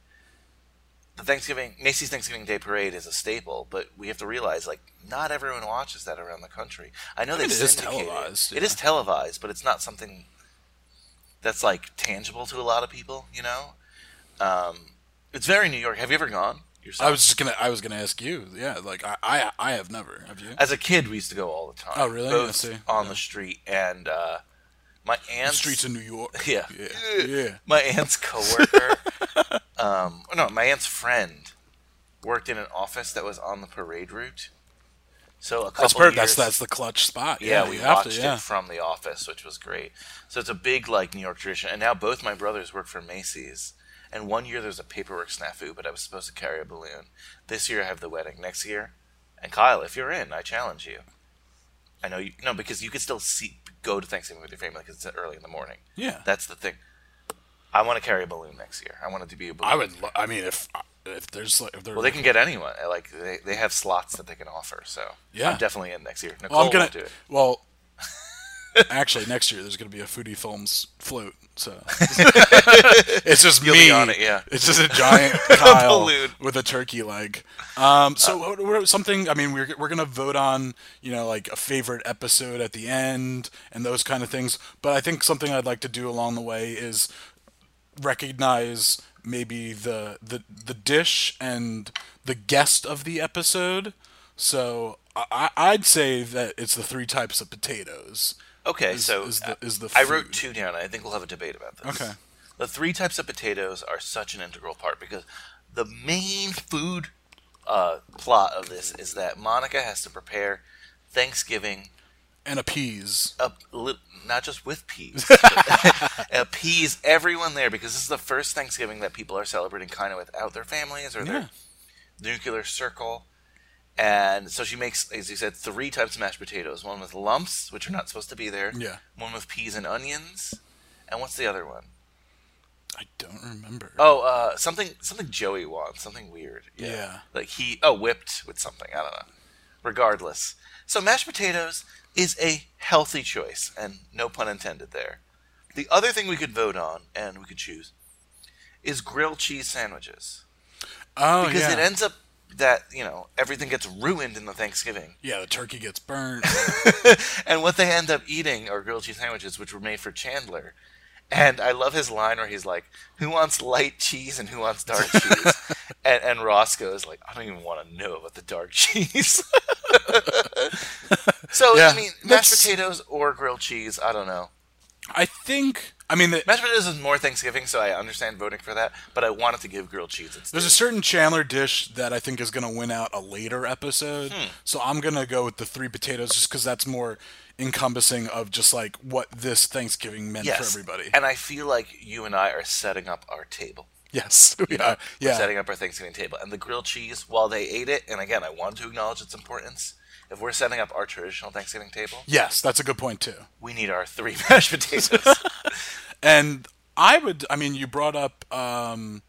the Thanksgiving Macy's Thanksgiving Day Parade is a staple, but we have to realize like not everyone watches that around the country. I know mean, they've it is televised, It is yeah. televised, but it's not something that's like tangible to a lot of people. You know, um, it's very New York. Have you ever gone yourself? I was just gonna. I was gonna ask you. Yeah, like I, I, I have never. Have you? As a kid, we used to go all the time. Oh, really? Both I see. on Yeah. the street and uh, my aunt's Streets of New York. Yeah. yeah, yeah. my aunt's coworker, um, no, my aunt's friend worked in an office that was on the parade route. So a couple That's perfect. years, That's that's the clutch spot. yeah, Yeah, we watched to. Yeah. it from the office, which was great. So it's a big like New York tradition. And now both my brothers work for Macy's. And one year there was a paperwork snafu, but I was supposed to carry a balloon. This year I have the wedding. Next year, and Kyle, if you're in, I challenge you. I know you no because you could still see go to Thanksgiving with your family because it's early in the morning. Yeah. That's the thing. I want to carry a balloon next year. I want it to be a balloon. I would. lo- I mean, if if there's like if there. Well, they can get anyone. Like they, they have slots that they can offer. So Yeah. I'm definitely in next year. Nicole Well, I'm gonna. do it. Well, actually, next year there's gonna be a foodie films float. So it's just You'll me on it, yeah. It's just a giant Kyle with a turkey leg. Um, so what- something. I mean, we're we're gonna vote on you know like a favorite episode at the end and those kind of things. But I think something I'd like to do along the way is recognize maybe the the the dish and the guest of the episode. So I, I'd say that it's the three types of potatoes. Okay, Is- so is the- is the I wrote two down. I think we'll have a debate about this. Okay. The three types of potatoes are such an integral part because the main food uh, plot of this is that Monica has to prepare Thanksgiving And a li- not just with peas, appease everyone there because this is the first Thanksgiving that people are celebrating kind of without their families or Yeah. their nuclear circle. And so she makes, as you said, three types of mashed potatoes. One with lumps, which are not supposed to be there. Yeah. One with peas and onions. And what's the other one? I don't remember. Oh, uh, something something Joey wants, something weird. Yeah. Like he oh whipped with something. I don't know. Regardless, so mashed potatoes is a healthy choice, and no pun intended there. The other thing we could vote on, and we could choose, is grilled cheese sandwiches oh because yeah. it ends up that you know everything gets ruined in the Thanksgiving, yeah, the turkey gets burnt. and what they end up eating are grilled cheese sandwiches, which were made for Chandler. And I love his line where he's like, "Who wants light cheese and who wants dark cheese?" and, and Ross goes like, "I don't even want to know about the dark cheese." so Yeah, I mean, mashed potatoes or grilled cheese, I don't know. I think. I mean, the, Mashed potatoes is more Thanksgiving, so I understand voting for that. But I wanted to give grilled cheese its There's a certain Chandler dish that I think is going to win out a later episode. Hmm. So I'm going to go with the three potatoes just because that's more encompassing of just like what this Thanksgiving meant yes, for everybody. And I feel like you and I are setting up our table. yes. you know, yeah. we're Yeah. setting up our Thanksgiving table. And the grilled cheese, while they ate it, and again, I wanted to acknowledge its importance. If we're setting up our traditional Thanksgiving table, Yes, that's a good point too. we need our three mashed potatoes. And I would, I mean, you brought up um,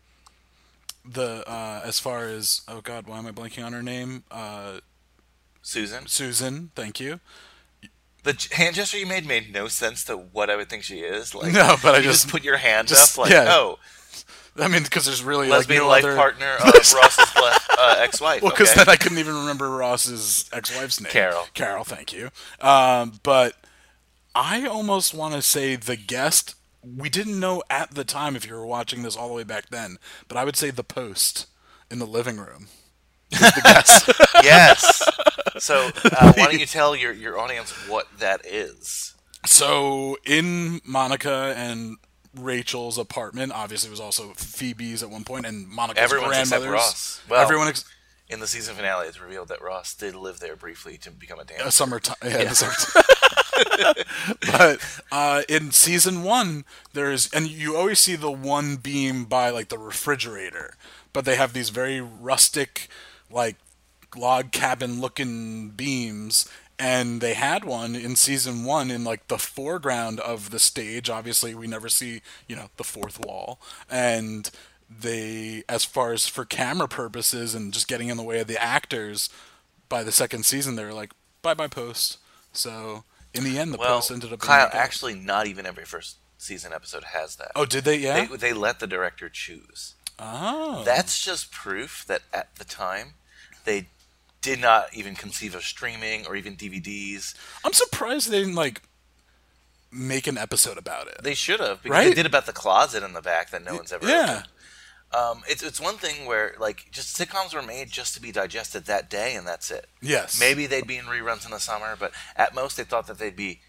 the, uh, as far as, oh God, why am I blanking on her name? Uh, Susan, Susan, thank you. the hand gesture you made made no sense to what I would think she is. Like, No, but I just, just- put your hand just- up, like, yeah. oh, I mean, because there's really lesbian like no life other... partner of Ross's ble- uh, ex-wife. Well, because okay? then I couldn't even remember Ross's ex-wife's name. Carol. Carol, thank you. Um, but I almost want to say the guest. We didn't know at the time if you were watching this all the way back then, but I would say the post in the living room. the guest. yes. So uh, why don't you tell your, your audience what that is? so in Monica and Rachel's apartment, obviously it was also Phoebe's at one point, and Monica's except grandmother's. Ross. Well, everyone ex- In the season finale, it's revealed that Ross did live there briefly to become a dancer. a summertime. Yeah, the summertime. but uh, in season one, there's and you always see the one beam by like the refrigerator, but they have these very rustic, like log cabin looking beams. And they had one in season one in like the foreground of the stage. Obviously, we never see, you know, the fourth wall. And they, as far as for camera purposes and just getting in the way of the actors, by the second season, they were like, bye bye post. So in the end, the well, post ended up. being Kyle, actually, not even every first season episode has that. Oh, did they? Yeah. They, they let the director choose. oh. That's just proof that at the time, they did not even conceive of streaming or even DVDs. I'm surprised they didn't like make an episode about it. They should have because they did about the closet in the back that no one's ever yeah. Um, it's it's one thing where like just sitcoms were made just to be digested that day and that's it. Yes. Maybe they'd be in reruns in the summer, but at most they thought that they'd be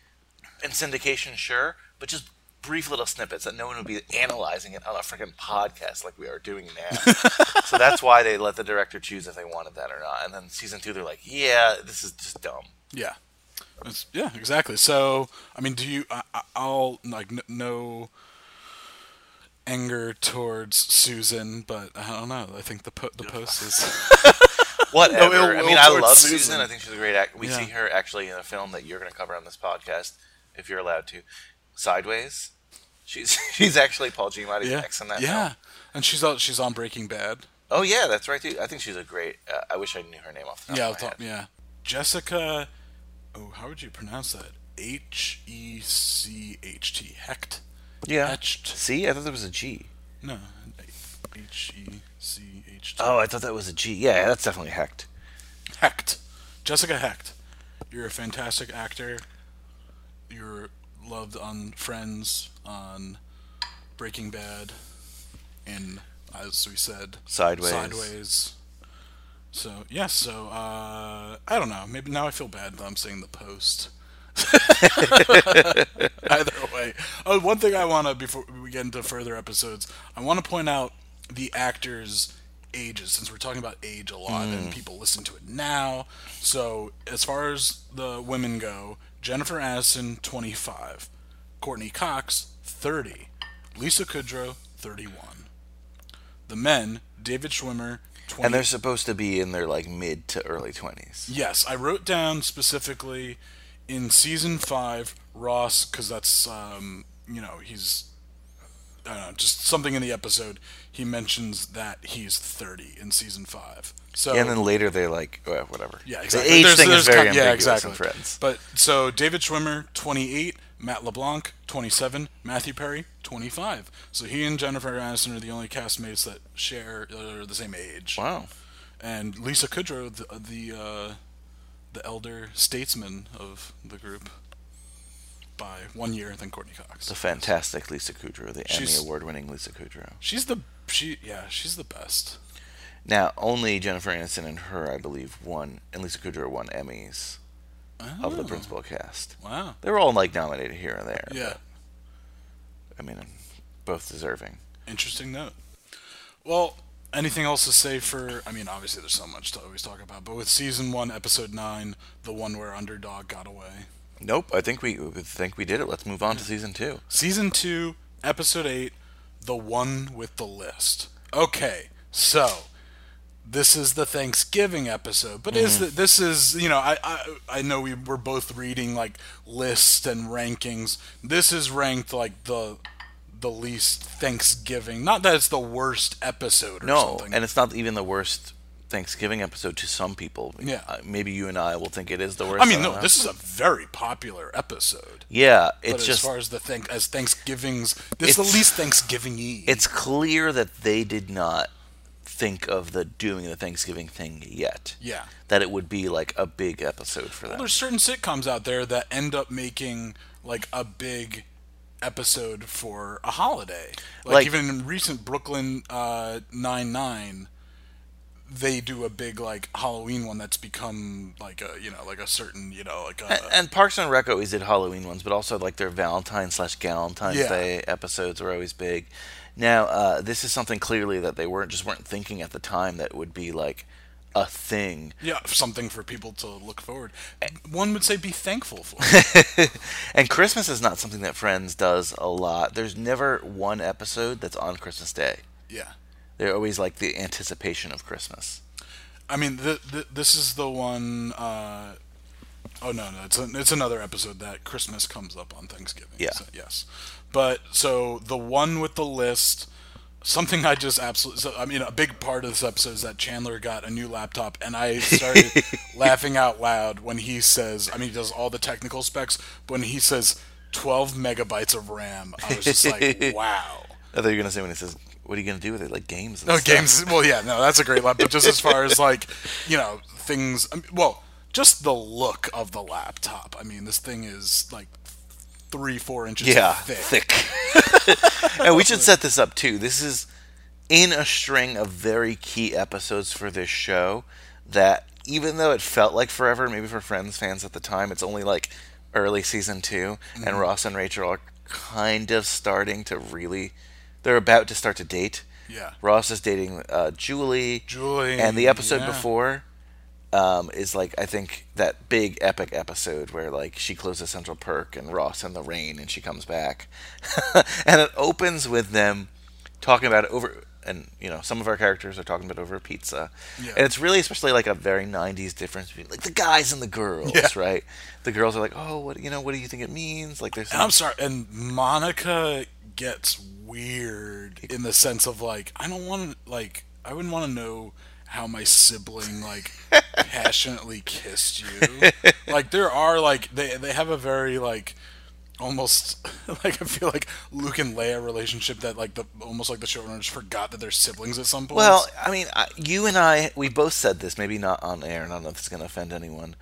in syndication, sure, but just brief little snippets that no one would be analyzing it on a freaking podcast like we are doing now. so that's why they let the director choose if they wanted that or not. And then season two, they're like, yeah, this is just dumb. Yeah. It's- yeah, exactly. So, I mean, do you? I, I- I'll like n- no anger towards Susan, but I don't know. I think the po- the post is. Whatever. ill I mean, I love Susan. Susan. I think she's a great actor. We Yeah. see her actually in a film that you're going to cover on this podcast, if you're allowed to. Sideways. She's she's actually Paul Giamatti's yeah. ex in that yeah. film. And she's on, she's on Breaking Bad. Oh yeah, that's right too. I think she's a great. Uh, I wish I knew her name off the top yeah, of my head. yeah. Jessica. Oh, how would you pronounce that? H E C H T. Hecht. Yeah. Hecht. See, I thought there was a G. No. H E C H T. Oh, I thought that was a G. Yeah, that's definitely Hecht. Hecht. Jessica Hecht. You're a fantastic actor. You're loved on Friends, on Breaking Bad, and as we said, Sideways. Sideways. So yeah, so uh, I don't know. Maybe now I feel bad that I'm saying the post. Either way, oh, one thing I want to before we get into further episodes, I want to point out the actors' ages since we're talking about age a lot and people listen to it now. So as far as the women go, Jennifer Aniston, 25, Courteney Cox, 30, Lisa Kudrow, 31. The men, David Schwimmer, 20. And they're supposed to be in their like mid to early twenties. Yes, I wrote down specifically in season five Ross because that's um, you know he's I don't know just something in the episode he mentions that he's 30 in season five. So and then later they're like, well, whatever. yeah, exactly. The age There's- thing there's is very kind- yeah, ambiguous exactly. in Friends. But so David Schwimmer 28, Matt LeBlanc 27, Matthew Perry 25. So he and Jennifer Aniston are the only castmates that share uh, the same age. Wow. and Lisa Kudrow, the the, uh, the elder statesman of the group, by one year than Courteney Cox. The fantastic Lisa Kudrow, the She's- Emmy award-winning Lisa Kudrow. She's the she yeah she's the best. Now, only Jennifer Aniston and her, I believe, won, and Lisa Kudrow won Emmys of the Oh, principal cast. Wow. They were all like nominated here and there. Yeah. I mean, both deserving. Interesting note. Well, anything else to say for? I mean, obviously there's so much to always talk about, but with season one, episode nine, the one where underdog got away. Nope, I think we I think we did it. Let's move on to season two. Season two, episode eight, the one with the list. Okay, so this is the Thanksgiving episode, but is mm-hmm. the, this is you know I, I I know we were both reading like lists and rankings. This is ranked like the the least Thanksgiving. Not that it's the worst episode or No, something. and it's not even the worst Thanksgiving episode to some people. Yeah. Uh, maybe you and I will think it is the worst. I mean, no, this is a very popular episode. Yeah, But it's as just far as the thank as Thanksgivings, this is the least Thanksgiving-y. it's clear that they did not think of the doing the Thanksgiving thing yet. yeah. That it would be like a big episode for Well, them. there's certain sitcoms out there that end up making like a big episode for a holiday. Like, Like- even in recent Brooklyn uh, Nine Nine, they do a big like Halloween one that's become like a you know like a certain you know like a And, and Parks and Rec always did Halloween ones, but also like their Valentine slash Galentine's Yeah. Day episodes were always big. Now, uh, this is something clearly that they weren't just weren't thinking at the time that would be like a thing. yeah something for people to look forward. One would say be thankful for. And Christmas is not something that Friends does a lot. There's never one episode that's on Christmas Day. yeah. They're always like the anticipation of Christmas. I mean, th- th- this is the one. Uh, oh no, no, it's a, it's another episode that Christmas comes up on Thanksgiving. Yeah. So, yes, but so the one with the list. Something I just absolutely. So, I mean, a big part of this episode is that Chandler got a new laptop, and I started laughing out loud when he says. I mean, he does all the technical specs, but when he says 12 megabytes of RAM, I was just like, wow. I thought you were gonna say when he says, "What are you gonna do with it?" Like games. And No stuff. games. Well, yeah, no, that's a great laptop. But just as far as like, you know, things. I mean, well, just the look of the laptop. I mean, this thing is like three, four inches Yeah, thick. thick. and we should set this up too. This is in a string of very key episodes for this show that even though it felt like forever, maybe for Friends fans at the time, it's only like early season 2 Mm-hmm. and Ross and Rachel are kind of starting to really they're about to start to date. Yeah. Ross is dating uh, Julie. Julie, And the episode yeah. before um, is like I think that big epic episode where like she closes Central Perk and Ross in the rain and she comes back, and it opens with them talking about it over. And you know, some of our characters are talking about over pizza, Yeah. and it's really especially like a very '90s difference between like the guys and the girls, Yeah. right? The girls are like, "Oh, what you know? What do you think it means?" Like there's And I'm sorry. And Monica gets weird in the sense of like, I don't want to like, I wouldn't want to know how my sibling like passionately kissed you. Like there are like they they have a very like almost like I feel like Luke and Leia relationship that like the almost like the showrunners forgot that they're siblings at some point. Well, I mean, I, you and I, we both said this, maybe not on air, and I don't know if it's going to offend anyone,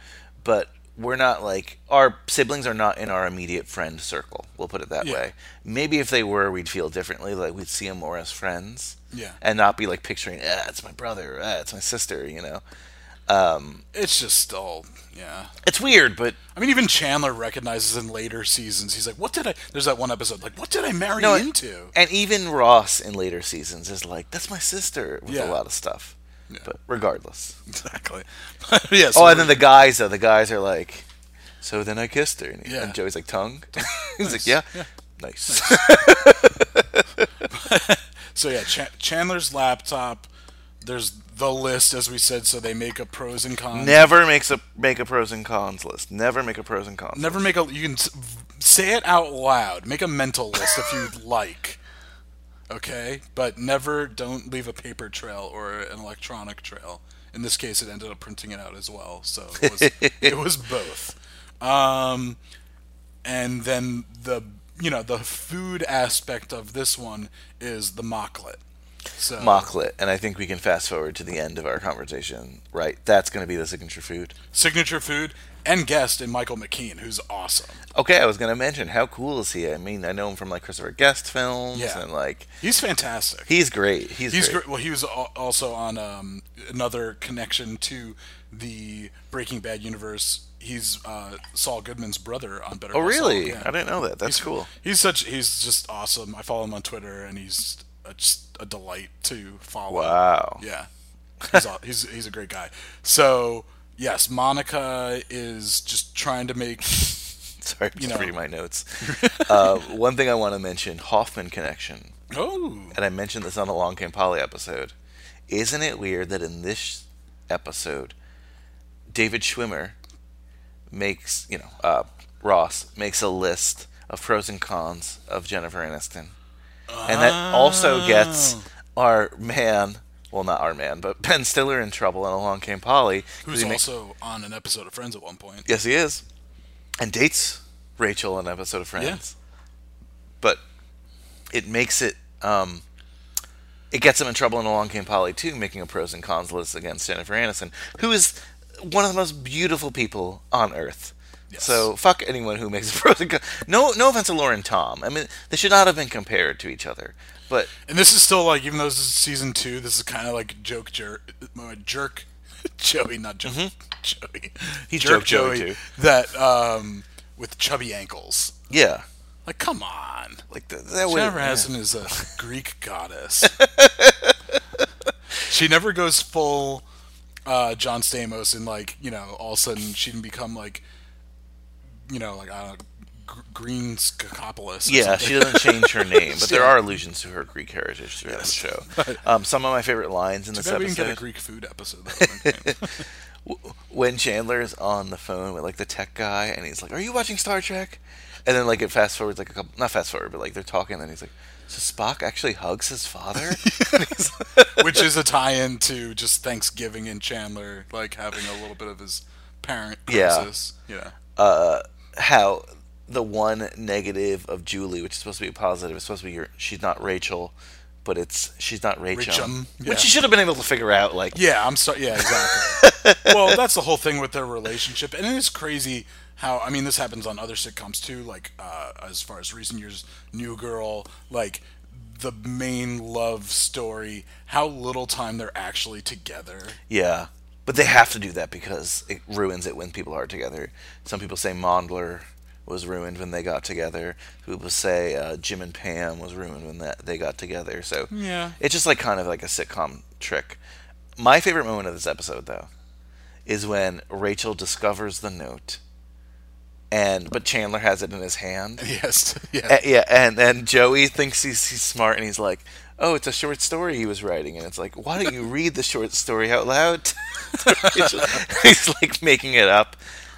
but we're not like our siblings are not in our immediate friend circle. We'll put it that Yeah. way. Maybe if they were, we'd feel differently. Like we'd see them more as friends. Yeah. And not be like picturing, ah, it's my brother, ah, it's my sister. You know, It's just all yeah. it's weird, but I mean, even Chandler recognizes in later seasons. He's like, "What did I?" There's that one episode like, "What did I marry No, into?" and even Ross in later seasons is like, that's my sister with Yeah. a lot of stuff. Yeah. But regardless. Exactly. But yeah. Oh, so oh, and then the guys though, the guys are like, so then I kissed her, and, he- Yeah. and Joey's like, tongue. He's like, yeah, Yeah. nice. So yeah, Cha- Chandler's laptop. There's the list, as we said. So they make a pros and cons. Never makes a make a pros and cons list. Never make a pros and cons. Never make a. You can say it out loud. Make a mental list if you'd like. Okay, but never don't leave a paper trail or an electronic trail. In this case, it ended up printing it out as well, so it was, it was both. Um, and then the you know the food aspect of this one is the mocklet. So Mocklet, and I think we can fast forward to the end of our conversation. Right, that's going to be the signature food. signature food and guest in Michael McKean, who's awesome. Okay, I was going to mention how cool is he? I mean, I know him from like Christopher Guest films, Yeah. and like He's fantastic. he's great. He's, He's great. great. Well, he was al- also on um, another connection to the Breaking Bad universe. He's uh, Saul Goodman's brother on Better. Oh, Call Saul, really? yeah. I didn't know that. That's He's cool. He's such. He's just awesome. I follow him on Twitter, and he's a, just a delight to follow. Wow. Yeah, he's he's he's a great guy. So yes, Monica is just trying to make. Sorry, I'm just know. reading my notes. uh, one thing I want to mention: Hoffman connection. Oh, and I mentioned this on the Long Came Polly episode. Isn't it weird that in this episode, David Schwimmer makes, you know, uh, Ross makes a list of pros and cons of Jennifer Aniston, and that also gets our man, well, not our man, but Ben Stiller in trouble and Along Came Polly, who's also on an episode of Friends at one point. yes, he is, and dates Rachel in an episode of Friends. But it makes it um, it gets him in trouble in Along Came Polly too, making a pros and cons list against Jennifer Aniston, who is one of the most beautiful people on earth. Yes. So fuck anyone who makes a pros and cons. No, no offense to Lauren Tom. I mean, they should not have been compared to each other. But And this is still like, even though this is season two, this is kind of like joke jerk, jerk Joey, not joke Joey. Mm-hmm. He's jerk joke Joey, too. That um, with chubby ankles. yeah, Like, come on. like the, that would. Jennifer. Aniston is a Greek goddess. she never goes full uh, John Stamos and like you know all of a sudden she can become like you know like I don't know, Gr- Green Skakopolis. or Yeah, she doesn't change her name, but there are allusions to her Greek heritage throughout Yes. the show. Um, some of my favorite lines in this bad we didn't get a Greek food episode. That would've been great. when Chandler is on the phone with like the tech guy, and he's like, "Are you watching Star Trek?" And then like it fast forwards like a couple, not fast forward, but like they're talking, and he's like, "So Spock actually hugs his father?" Which is a tie-in to just Thanksgiving and Chandler like having a little bit of his parent Yeah. crisis. Yeah. uh, how the one negative of Julie, which is supposed to be a positive, is supposed to be your, she's not Rachel, but it's she's not Rachel, Rachel, yeah. which she should have been able to figure out. Like, Yeah, I'm sorry. Yeah, exactly. well, that's the whole thing with their relationship, and it is crazy how I mean this happens on other sitcoms too. Like uh, as far as recent years, New Girl, like the main love story, how little time they're actually together. yeah, but they have to do that because it ruins it when people are together. Some people say Mondler was ruined when they got together. People say uh, Jim and Pam was ruined when that they got together. So Yeah. it's just like kind of like a sitcom trick. My favorite moment of this episode, though, is when Rachel discovers the note, and but Chandler has it in his hand. Yes. Yeah. Uh, yeah, and and Joey thinks he's he's smart, and he's like, "Oh, it's a short story he was writing," and it's like, "Why don't you read the short story out loud?" to he's like making it up.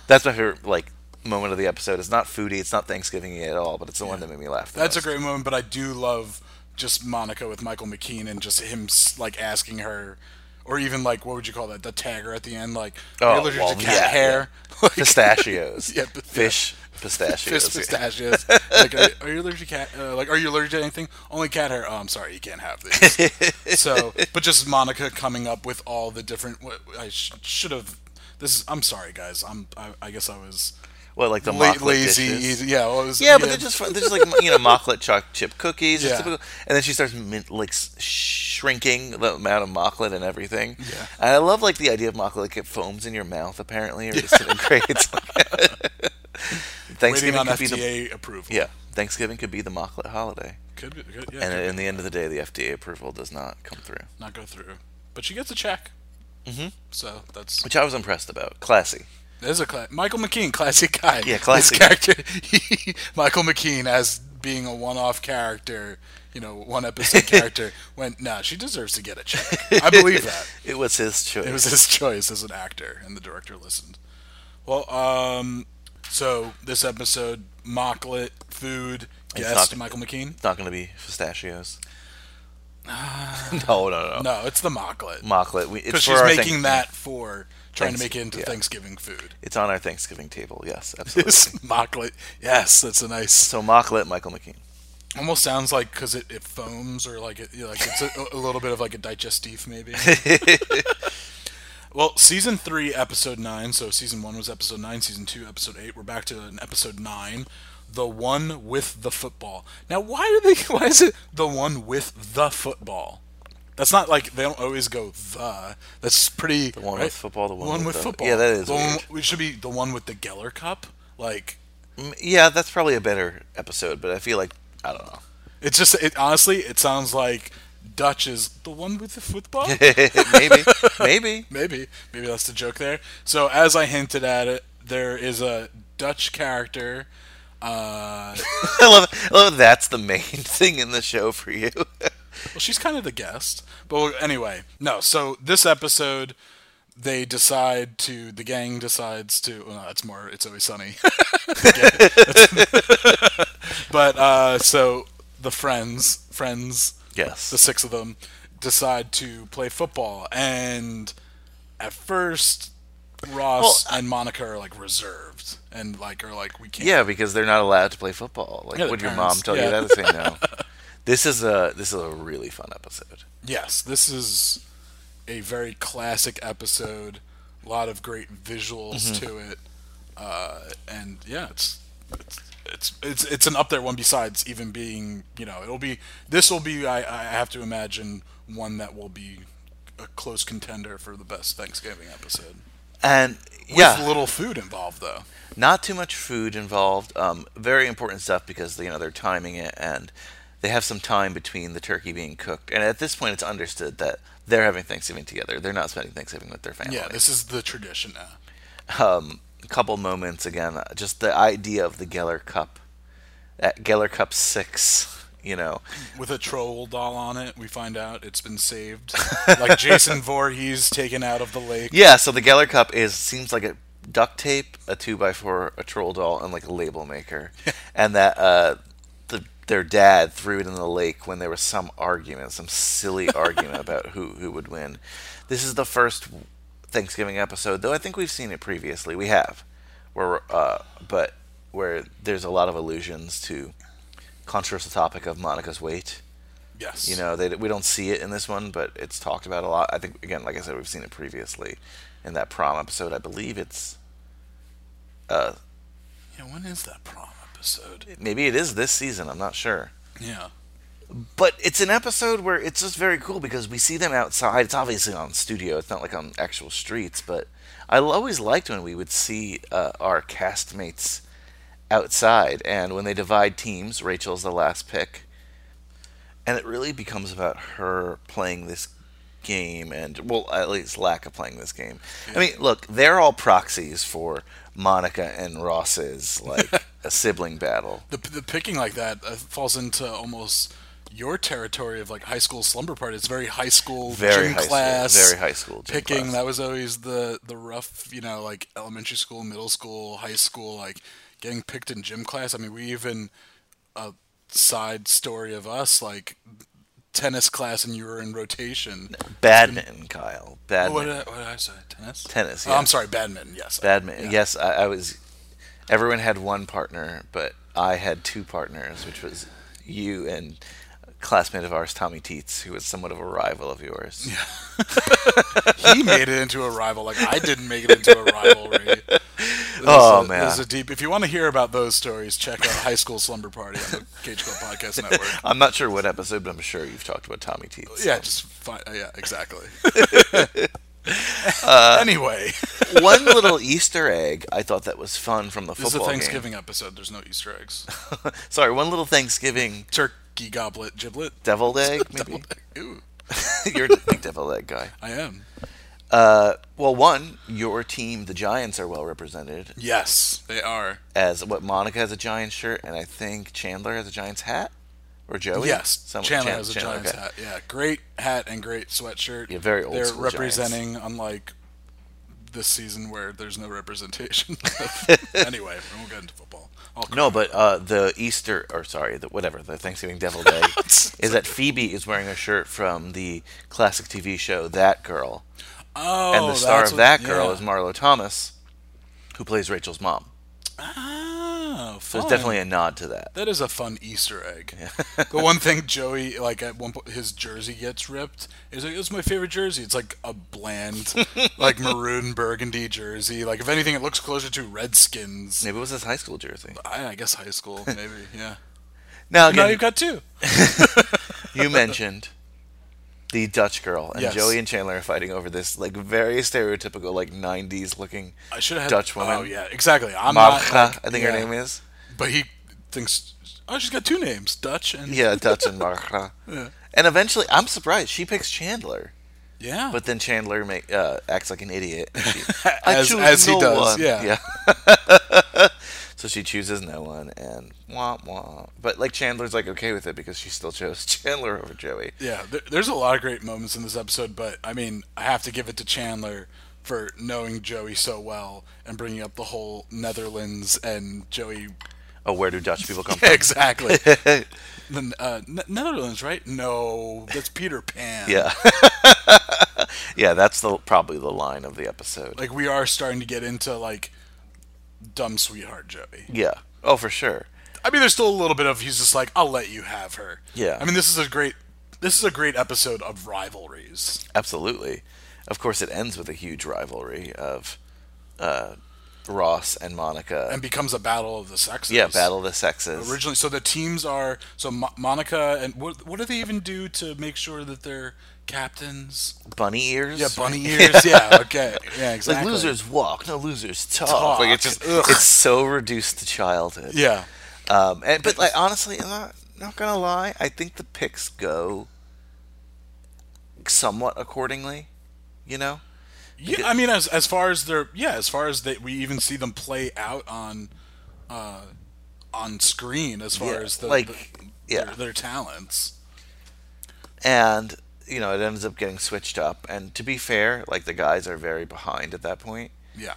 That's my favorite like moment of the episode. It's not foodie, it's not Thanksgiving at all, but it's the one that made me laugh. That's a great moment, but I do love just Monica with Michael McKean and just him like asking her, or even like what would you call that? The tagger at the end, like Oh, you allergic well, to cat yeah, hair, Like, pistachios. Yeah, but- fish pistachios. Fist pistachios. like, are, are you allergic to cat? Uh, like, are you allergic to anything? Only cat hair. Oh, I'm sorry, you can't have these. so, but just Monica coming up with all the different. What I sh- should have This is. I'm sorry, guys. I'm. I, I guess I was Well, like the la- mocklet lazy. dishes. Yeah. Well, was, Yeah, but they're just they're just like you know mocklet chocolate chip cookies. Yeah. typical. And then she starts like shrinking the amount of mocklet and everything. Yeah. And I love like the idea of mocklet like it foams in your mouth apparently or disintegrates. waiting Thanksgiving could be the FDA approval. yeah. Thanksgiving could be the mocklet holiday, Could be. Could, yeah. and could in the end of the day, the FDA approval does not come through, not go through, but she gets a check. Mhm. So that's which I was impressed about. Classy. There's a cla- Michael McKean, classic guy. Yeah, classic. His character, Michael McKean, as being a one-off character, you know, one episode character. Went, nah, she deserves to get a check. I believe that. It was his choice. It was his choice as an actor, and the director listened. Well, um, so this episode, mocklet, food, It's guest, not- Michael McKean. It's not going to be pistachios. no, no, no. No, it's the mocklet. Mocklet. We, it's Because for she's our making Thank- that for trying to make it into yeah. Thanksgiving food. It's on our Thanksgiving table. Yes, absolutely. Mocklet, yes, that's a nice. so mocklet, Michael McKean. Almost sounds like because it, it foams or like it, you know, like it's a, a little bit of like a digestif maybe. well, season three, episode nine. So season one was episode nine. Season two, episode eight. We're back to an episode nine, the one with the football. Now, why are they? Why is it the one with the football? That's not like they don't always go the. That's pretty. The one right? with football. The one, one with, with football. Yeah, that is The one- weird. it should be the one with the Geller Cup. Like Mm, Yeah, that's probably a better episode, but I feel like I don't know. it's just it honestly it sounds like Dutch is the one with the football. maybe, maybe. maybe maybe that's the joke there. So as I hinted at it, there is a Dutch character. Uh, I love, I love that's the main thing in the show for you. Well, she's kind of the guest, but anyway, no. So this episode. They decide to. The gang decides to. Well, no, it's more. It's always sunny. but uh, so the friends, friends, yes. the six of them decide to play football and at first ross Well, and monica are like reserved and like are like we can't Yeah, because they're not allowed to play football. Like, Yeah, would your mom tell yeah. you that to say no? this is a this is a really fun episode. yes this is a very classic episode a lot of great visuals Mm-hmm. to it uh, and yeah it's it's it's it's it's an up there one besides even being you know it'll be this will be I, I have to imagine one that will be a close contender for the best Thanksgiving episode. And With yeah, little food involved, though. not too much food involved. Um, very important stuff because you know they're timing it and they have some time between the turkey being cooked. And at this point, it's understood that they're having Thanksgiving together. They're not spending Thanksgiving with their family. Yeah, this is the tradition now. um, a couple moments again. Just the idea of the Geller Cup, at Geller Cup six. You know, With a troll doll on it, we find out it's been saved. like Jason Voorhees taken out of the lake. yeah. So the Geller Cup is seems like a duct tape, a two by four, a troll doll, and like a label maker, and that uh, their dad threw it in the lake when there was some argument, some silly argument about who who would win. This is the first Thanksgiving episode, though I think we've seen it previously. We have, where uh, but where there's a lot of allusions to controversial topic of Monica's weight. Yes. You know, they, we don't see it in this one, but it's talked about a lot. I think again, like I said, we've seen it previously in that prom episode. I believe it's uh, Yeah, when is that prom episode? maybe it is this season. I'm not sure. Yeah. But it's an episode where it's just very cool because we see them outside. It's obviously on studio. It's not like on actual streets. But I always liked when we would see uh, our castmates outside, and when they divide teams, Rachel's the last pick, and it really becomes about her playing this game, and well, at least lack of playing this game. I mean, look, they're all proxies for Monica and Ross's like a sibling battle. The, the picking like that uh, falls into almost your territory of like high school slumber party. It's very high school Very gym high class. school. Very high school. gym picking class. that was always the the rough you know like elementary school middle school high school like getting picked in gym class i mean we even a side story of us like tennis class and you were in rotation Badminton, Kyle. Badminton. what, did I, what did I say tennis Tennis. oh, i'm sorry badminton yes Badminton. Yeah. Yes, I, I was. Everyone had one partner, but I had two partners, which was you and classmate of ours, Tommy Teets, who was somewhat of a rival of yours. Yeah. he made it into a rival. Like I didn't make it into a rivalry. There's Oh, a, man. A deep. If you want to hear about those stories, check out High School Slumber Party on the Cage Club Podcast Network. I'm not sure what episode, but I'm sure you've talked about Tommy Teets. Yeah, just fi- uh, yeah, exactly. Uh, anyway, One little Easter egg I thought that was fun from the this is a football Thanksgiving episode. There's no Easter eggs. Sorry, one little Thanksgiving Turkey goblet giblet. deviled egg, maybe. Ooh, You're a big deviled egg guy. I am. Uh, well, one, your team, the Giants, are well represented. Yes, they are. As what Monica has a Giants shirt, and I think Chandler has a Giants hat, or Joey. Yes, Some- Chandler Chan- has a Chandler, Giants okay. hat. Yeah, great hat and great sweatshirt. Yeah, very old They're representing, unlike this season where there's no representation. anyway, we won't get into football. No, but uh, the Easter, or sorry, the, whatever, the Thanksgiving Devil Day, is that Phoebe is wearing a shirt from the classic TV show That Girl, oh, and the star of what- That Girl yeah. is Marlo Thomas, who plays Rachel's mom. Oh, So it's definitely a nod to that. That is a fun Easter egg. the one thing Joey, like at one point, his jersey gets ripped. He's like, "It's my favorite jersey." It's like a bland, like maroon burgundy jersey. Like if anything, it looks closer to Redskins. Maybe it was his high school jersey. I, I guess high school, maybe. Yeah. Now now you've got two. you mentioned the Dutch girl, and Yes. Joey and Chandler are fighting over this like very stereotypical like '90s looking I should have Dutch woman. Oh yeah, exactly. I'm not. Like- I think yeah. her name is. But he thinks, oh, she's got two names, Dutch and Yeah, Dutch and Marga. Yeah. And eventually, I'm surprised she picks Chandler. yeah. But then Chandler make, uh, acts like an idiot. she, As- as he does, one." yeah. so she chooses no one, and wah wah. But like Chandler's like okay with it because she still chose Chandler over Joey. Yeah, there, there's a lot of great moments in this episode, but I mean, I have to give it to Chandler for knowing Joey so well and bringing up the whole Netherlands and Joey. Oh, where do Dutch people come Yeah, from? exactly. the uh, Ne- Netherlands, right? No, that's Peter Pan. Yeah, yeah. That's the probably the line of the episode. like we are starting to get into like dumb sweetheart Joey. yeah. Oh, for sure. I mean, there's still a little bit of he's just like, I'll let you have her. Yeah. I mean, this is a great, this is a great episode of rivalries. Absolutely. Of course, it ends with a huge rivalry of uh, Ross and Monica. and becomes a battle of the sexes. yeah, battle of the sexes. Originally, so the teams are so Mo- Monica and what what do they even do to make sure that they're captains? bunny ears. Yeah, bunny ears. yeah, okay, yeah, Like exactly. losers walk, no losers talk. Talk. Like it's just Ugh. it's so reduced to childhood. Yeah, Um, and but like honestly, I'm not not gonna lie. I think the picks go somewhat accordingly. You know, yeah. I mean, as as far as their yeah, as far as they we even see them play out on, uh, on screen as far Yeah, as the like, the- yeah. their, their talents. and you know it ends up getting switched up. And to be fair, like the guys are very behind at that point. Yeah,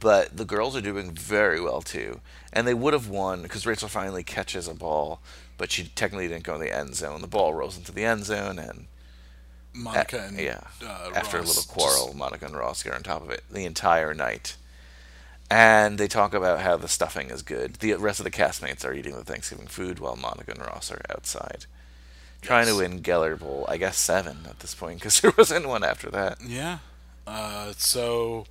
but the girls are doing very well too. And they would have won because Rachel finally catches a ball, but she technically didn't go in the end zone. The ball rolls into the end zone, and Monica a- and yeah, uh, after a Ross little just- quarrel, Monica and Ross get on top of it the entire night. And they talk about how the stuffing is good. The rest of the castmates are eating the Thanksgiving food while Monica and Ross are outside. Trying to win Geller Bowl, I guess seven at this point, because there wasn't one after that. Yeah. Uh, so,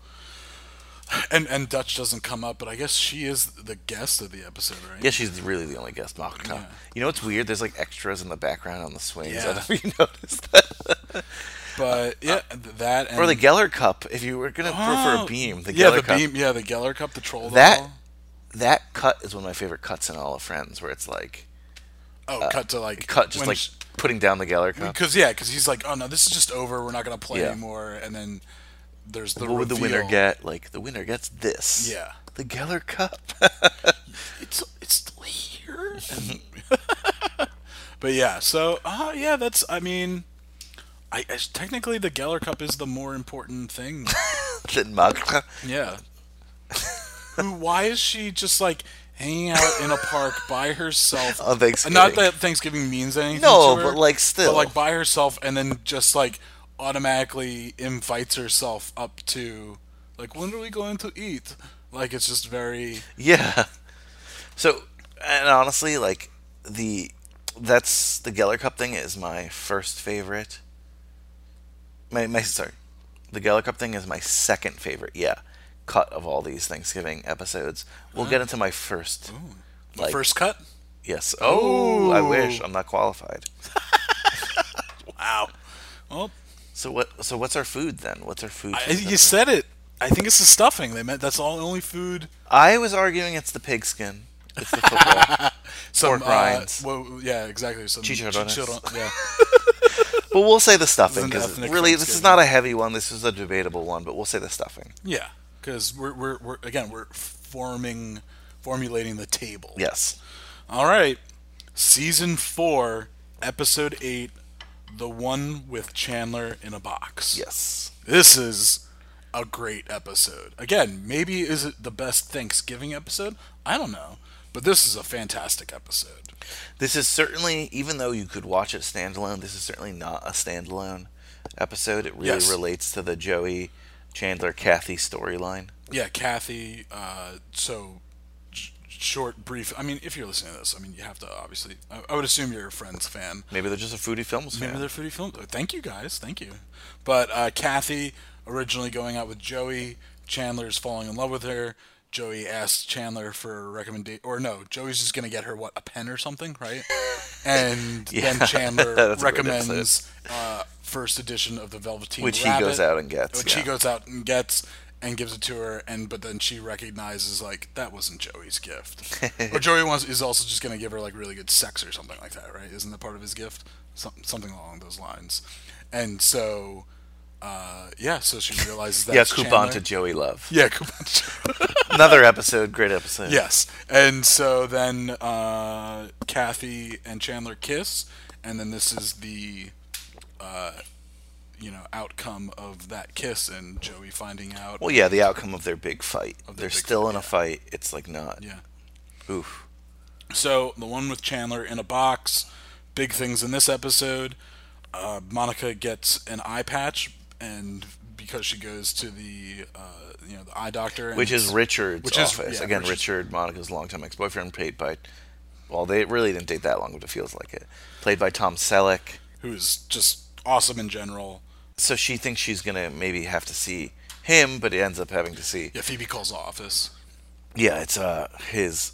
and and Dutch doesn't come up, but I guess she is the guest of the episode, right? Yeah, she's really the only guest. Yeah. You know what's weird? There's like extras in the background on the swings. I Yeah. don't know if you noticed that. But yeah, th- that and Or the Geller Cup, if you were gonna prefer Oh, a beam, the yeah, Geller the Cup. beam, yeah, the Geller Cup, the troll That- doll. That cut is one of my favorite cuts in all of Friends, where it's like Oh, cut to like cut just like sh- putting down the Geller Cup. because yeah, because he's like, oh no, this is just over. We're not gonna play Yeah. anymore. And then there's the what would the winner get? Like the winner gets this. Yeah, The Geller Cup. it's it's still here. And- but yeah, so uh, yeah, that's I mean. I, I, technically, the Geller Cup is the more important thing Monica. Yeah. Why is she just like hanging out in a park by herself? Oh, On Thanksgiving. Not that Thanksgiving means anything. No, her, but, like, still. But like by herself, and then just like automatically invites herself up to like when are we going to eat? Like it's just very Yeah. So, and honestly, like the that's the Geller Cup thing is my first favorite. My my sorry, the Geller Cup thing is my second favorite. Yeah, cut of all these Thanksgiving episodes. We'll get into my first. The Like- first cut. Yes. Oh, I wish I'm not qualified. Wow. Well, So what? So what's our food then? What's our food? I, for you said it. I think it's the stuffing. They meant that's all only food. I was arguing it's the pigskin. It's the football. Some, Pork uh, rinds. well, yeah, exactly. Some Chicharrones. chicharron- Yeah. but we'll say the stuffing because ethnic really this is Thanksgiving. not a heavy one. This is a debatable one, but we'll say the stuffing. Yeah, because we're, we're we're again we're forming formulating the table. Yes. All right, season four, episode eight, the one with Chandler in a box. Yes. This is a great episode. Again, maybe is it the best Thanksgiving episode? I don't know, but this is a fantastic episode. This is certainly, even though you could watch it standalone, this is certainly not a standalone episode. It really Yes. relates to the Joey Chandler Kathy storyline. Yeah, Kathy. Uh, so sh- short, brief. I mean, if you're listening to this, I mean, you have to obviously. I, I would assume you're a Friends fan. Maybe they're just a foodie films Maybe fan. they're foodie film. Thank you guys. Thank you. But uh, Kathy originally going out with Joey. Chandler's falling in love with her. Joey asks Chandler for a recommendation, or no, Joey's just gonna get her what a pen or something, right? And Yeah, then Chandler that's a great recommends uh, first edition of the Velveteen Which he goes out and gets, Which he goes out and gets and gives it to her, and but then she recognizes like that wasn't Joey's gift, or Joey wants is also just gonna give her like really good sex or something like that, right? Isn't that part of his gift? Some, something along those lines, and so. Uh, yeah, so she realizes that yeah, coupon to Joey Love. yeah, coupon to Another episode, great episode. Yes, and so then uh, Kathy and Chandler kiss, and then this is the, uh, you know, outcome of that kiss, and Joey finding out. Well, yeah, the outcome of their big fight. Their They're big still fight, in a yeah. fight. It's like not. Yeah. Oof. So the one with Chandler in a box, big things in this episode. Uh, Monica gets an eye patch, and because she goes to the, uh, you know, the eye doctor, and Which is Richard's which is- office. yeah, Again, Richard, Monica's longtime ex-boyfriend, played by. Well, they really didn't date that long, but it feels like it. Played by Tom Selleck. who's just awesome in general. So she thinks she's gonna maybe have to see him, but it ends up having to see. Yeah, Phoebe calls the office. Yeah, it's uh his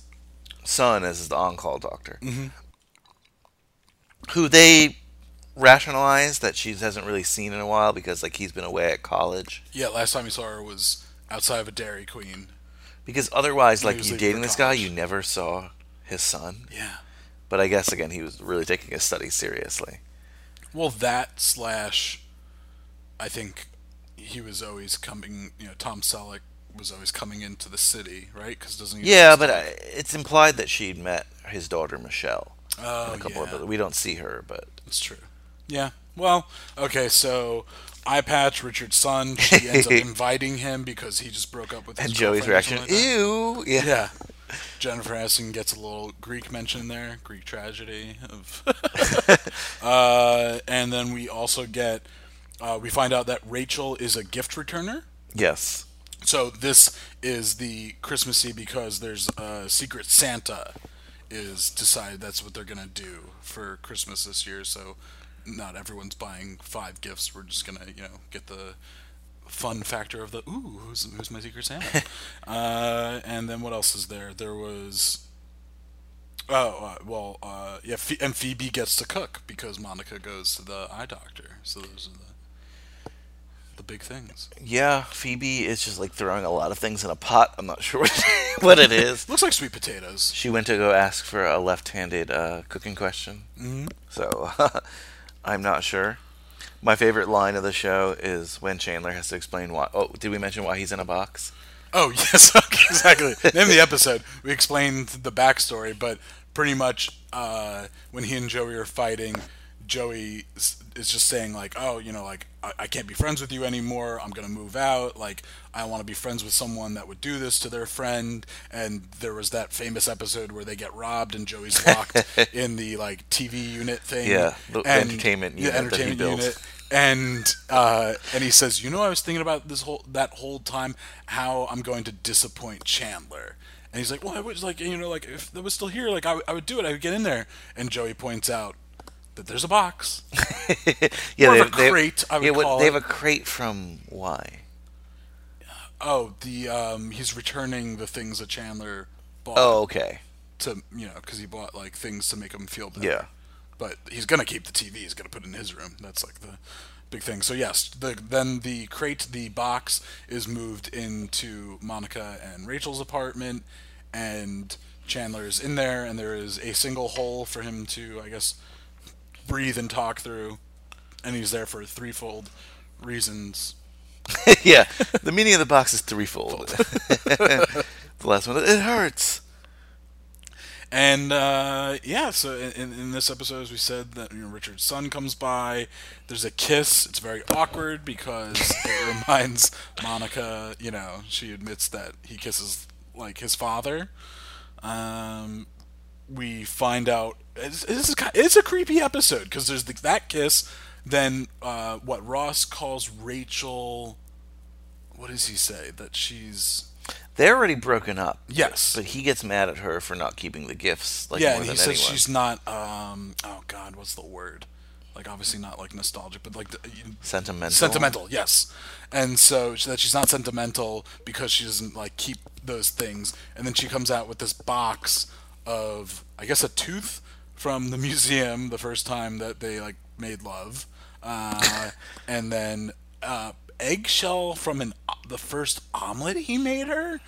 son as the on-call doctor, Mm-hmm. who they rationalize that she hasn't really seen in a while because like he's been away at college. Yeah, last time we saw her was outside of a Dairy Queen. Because otherwise, like you dating this guy, you never saw his son. Yeah. But I guess again, he was really taking his studies seriously. Well, that slash, I think he was always coming. You know, Tom Selleck was always coming into the city, right? Because doesn't he? Yeah, but I, uh, it's implied that she'd met his daughter Michelle. oh a couple yeah, of we don't see her, but it's true. Yeah. Well, okay, so eye patch Richard's son. She ends up inviting him because he just broke up with his and Joey's reaction, like ew, yeah. Yeah. Jennifer Aniston gets a little Greek mention there, Greek tragedy of. uh, and then we also get, uh, we find out that Rachel is a gift returner. yes, So this is the Christmassy because there's a secret Santa is decided that's what they're gonna do for Christmas this year. So not everyone's buying five gifts. We're just gonna you know get the fun factor of the ooh who's who's my secret Santa. uh, and then what else is there? There was. Oh uh, well, uh, yeah, and Phoebe gets to cook because Monica goes to the eye doctor. So those are the the big things. yeah. Phoebe is just like throwing a lot of things in a pot. I'm not sure what, it is. Looks like sweet potatoes. She went to go ask for a left-handed uh, cooking question, hmm so I'm not sure. My favorite line of the show is when Chandler has to explain why. Oh, did we mention why he's in a box? Oh yes, exactly. in the episode. We explained the backstory, but pretty much uh, when he and Joey are fighting, Joey is just saying like, "Oh, you know, like I, I can't be friends with you anymore. I'm gonna move out. Like I want to be friends with someone that would do this to their friend." And there was that famous episode where they get robbed and Joey's locked in the like TV unit thing. Yeah, the- the and, entertainment unit that he entertainment unit and uh, and he says, "You know, I was thinking about this whole that whole time how I'm going to disappoint Chandler." And he's like, "Well, I was like, you know, like if that was still here, like I, w- I would do it. I would get in there." And Joey points out that there's a box. Yeah, More they, of a they- crate, I would yeah, what- call they it. have a crate from why? Oh, the um, he's returning the things that Chandler bought Oh, okay. to you know because he bought like things to make him feel better. Yeah. but he's gonna keep the TV. He's gonna put it in his room. That's like the big thing. So yes, the, then the crate, the box is moved into Monica and Rachel's apartment, and Chandler is in there, and there is a single hole for him to, I guess, breathe and talk through, and he's there for threefold reasons. yeah, the meaning of the box is threefold. the last one, it hurts. And uh, yeah, so in, in- this episode, as we said, that you know, Richard's son comes by. There's a kiss. It's very awkward because it reminds Monica. You know, she admits that he kisses like his father. Um, we find out this is ki- it's a creepy episode because there's the, that kiss. Then uh, what Ross calls Rachel. What does he say? That she's They're already broken up. yes. But he gets mad at her for not keeping the gifts. Like yeah, more and he than says anyone. she's not. Um, oh God, what's the word? Like obviously not like nostalgic, but like the, sentimental. sentimental. Yes, and so that she's not sentimental because she doesn't like keep those things. And then she comes out with this box of, I guess, a tooth from the museum the first time that they like made love, uh, and then uh, eggshell from an the first omelet he made her.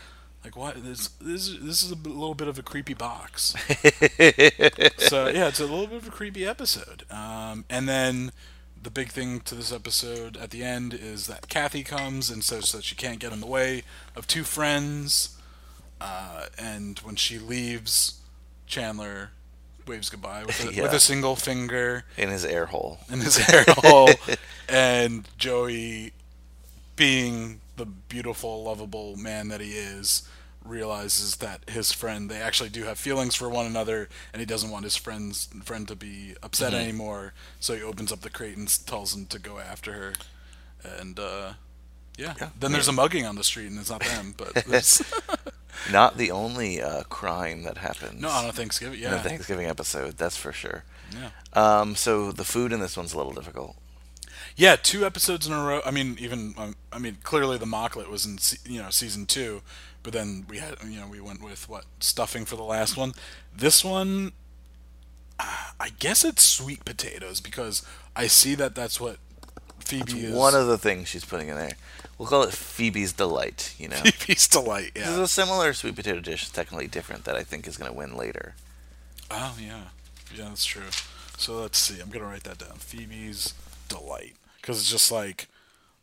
Like what? This this is- this is a little bit of a creepy box. so yeah, it's a little bit of a creepy episode. Um, and then the big thing to this episode at the end is that Kathy comes and says that she can't get in the way of two friends. Uh, and when she leaves, Chandler waves goodbye with a, with a single finger in his air hole. in his hair hole, and Joey, being the beautiful, lovable man that he is, realizes that his friend they actually do have feelings for one another, and he doesn't want his friend's friend to be upset Mm-hmm. anymore. So he opens up the crate and tells him to go after her, and uh, yeah. Yeah. Then there's a mugging on the street, and it's not them, but there's, Not the only uh, crime that happens. no on a Thanksgiving. in a Yeah, Thanksgiving episode, that's for sure. yeah. Um, so the food in this one's a little difficult. Yeah, two episodes in a row. I mean, even um, I mean, clearly the mocklet was in se- you know season two, but then we had you know we went with what stuffing for the last one. This one, uh, I guess it's sweet potatoes because I see that that's what Phoebe is. One of the things she's putting in there. We'll call it Phoebe's Delight, you know. Phoebe's delight. This is a similar sweet potato dish, technically different, that I think is going to win later. Oh yeah, yeah, that's true. So let's see. I'm gonna write that down. Phoebe's delight because it's just like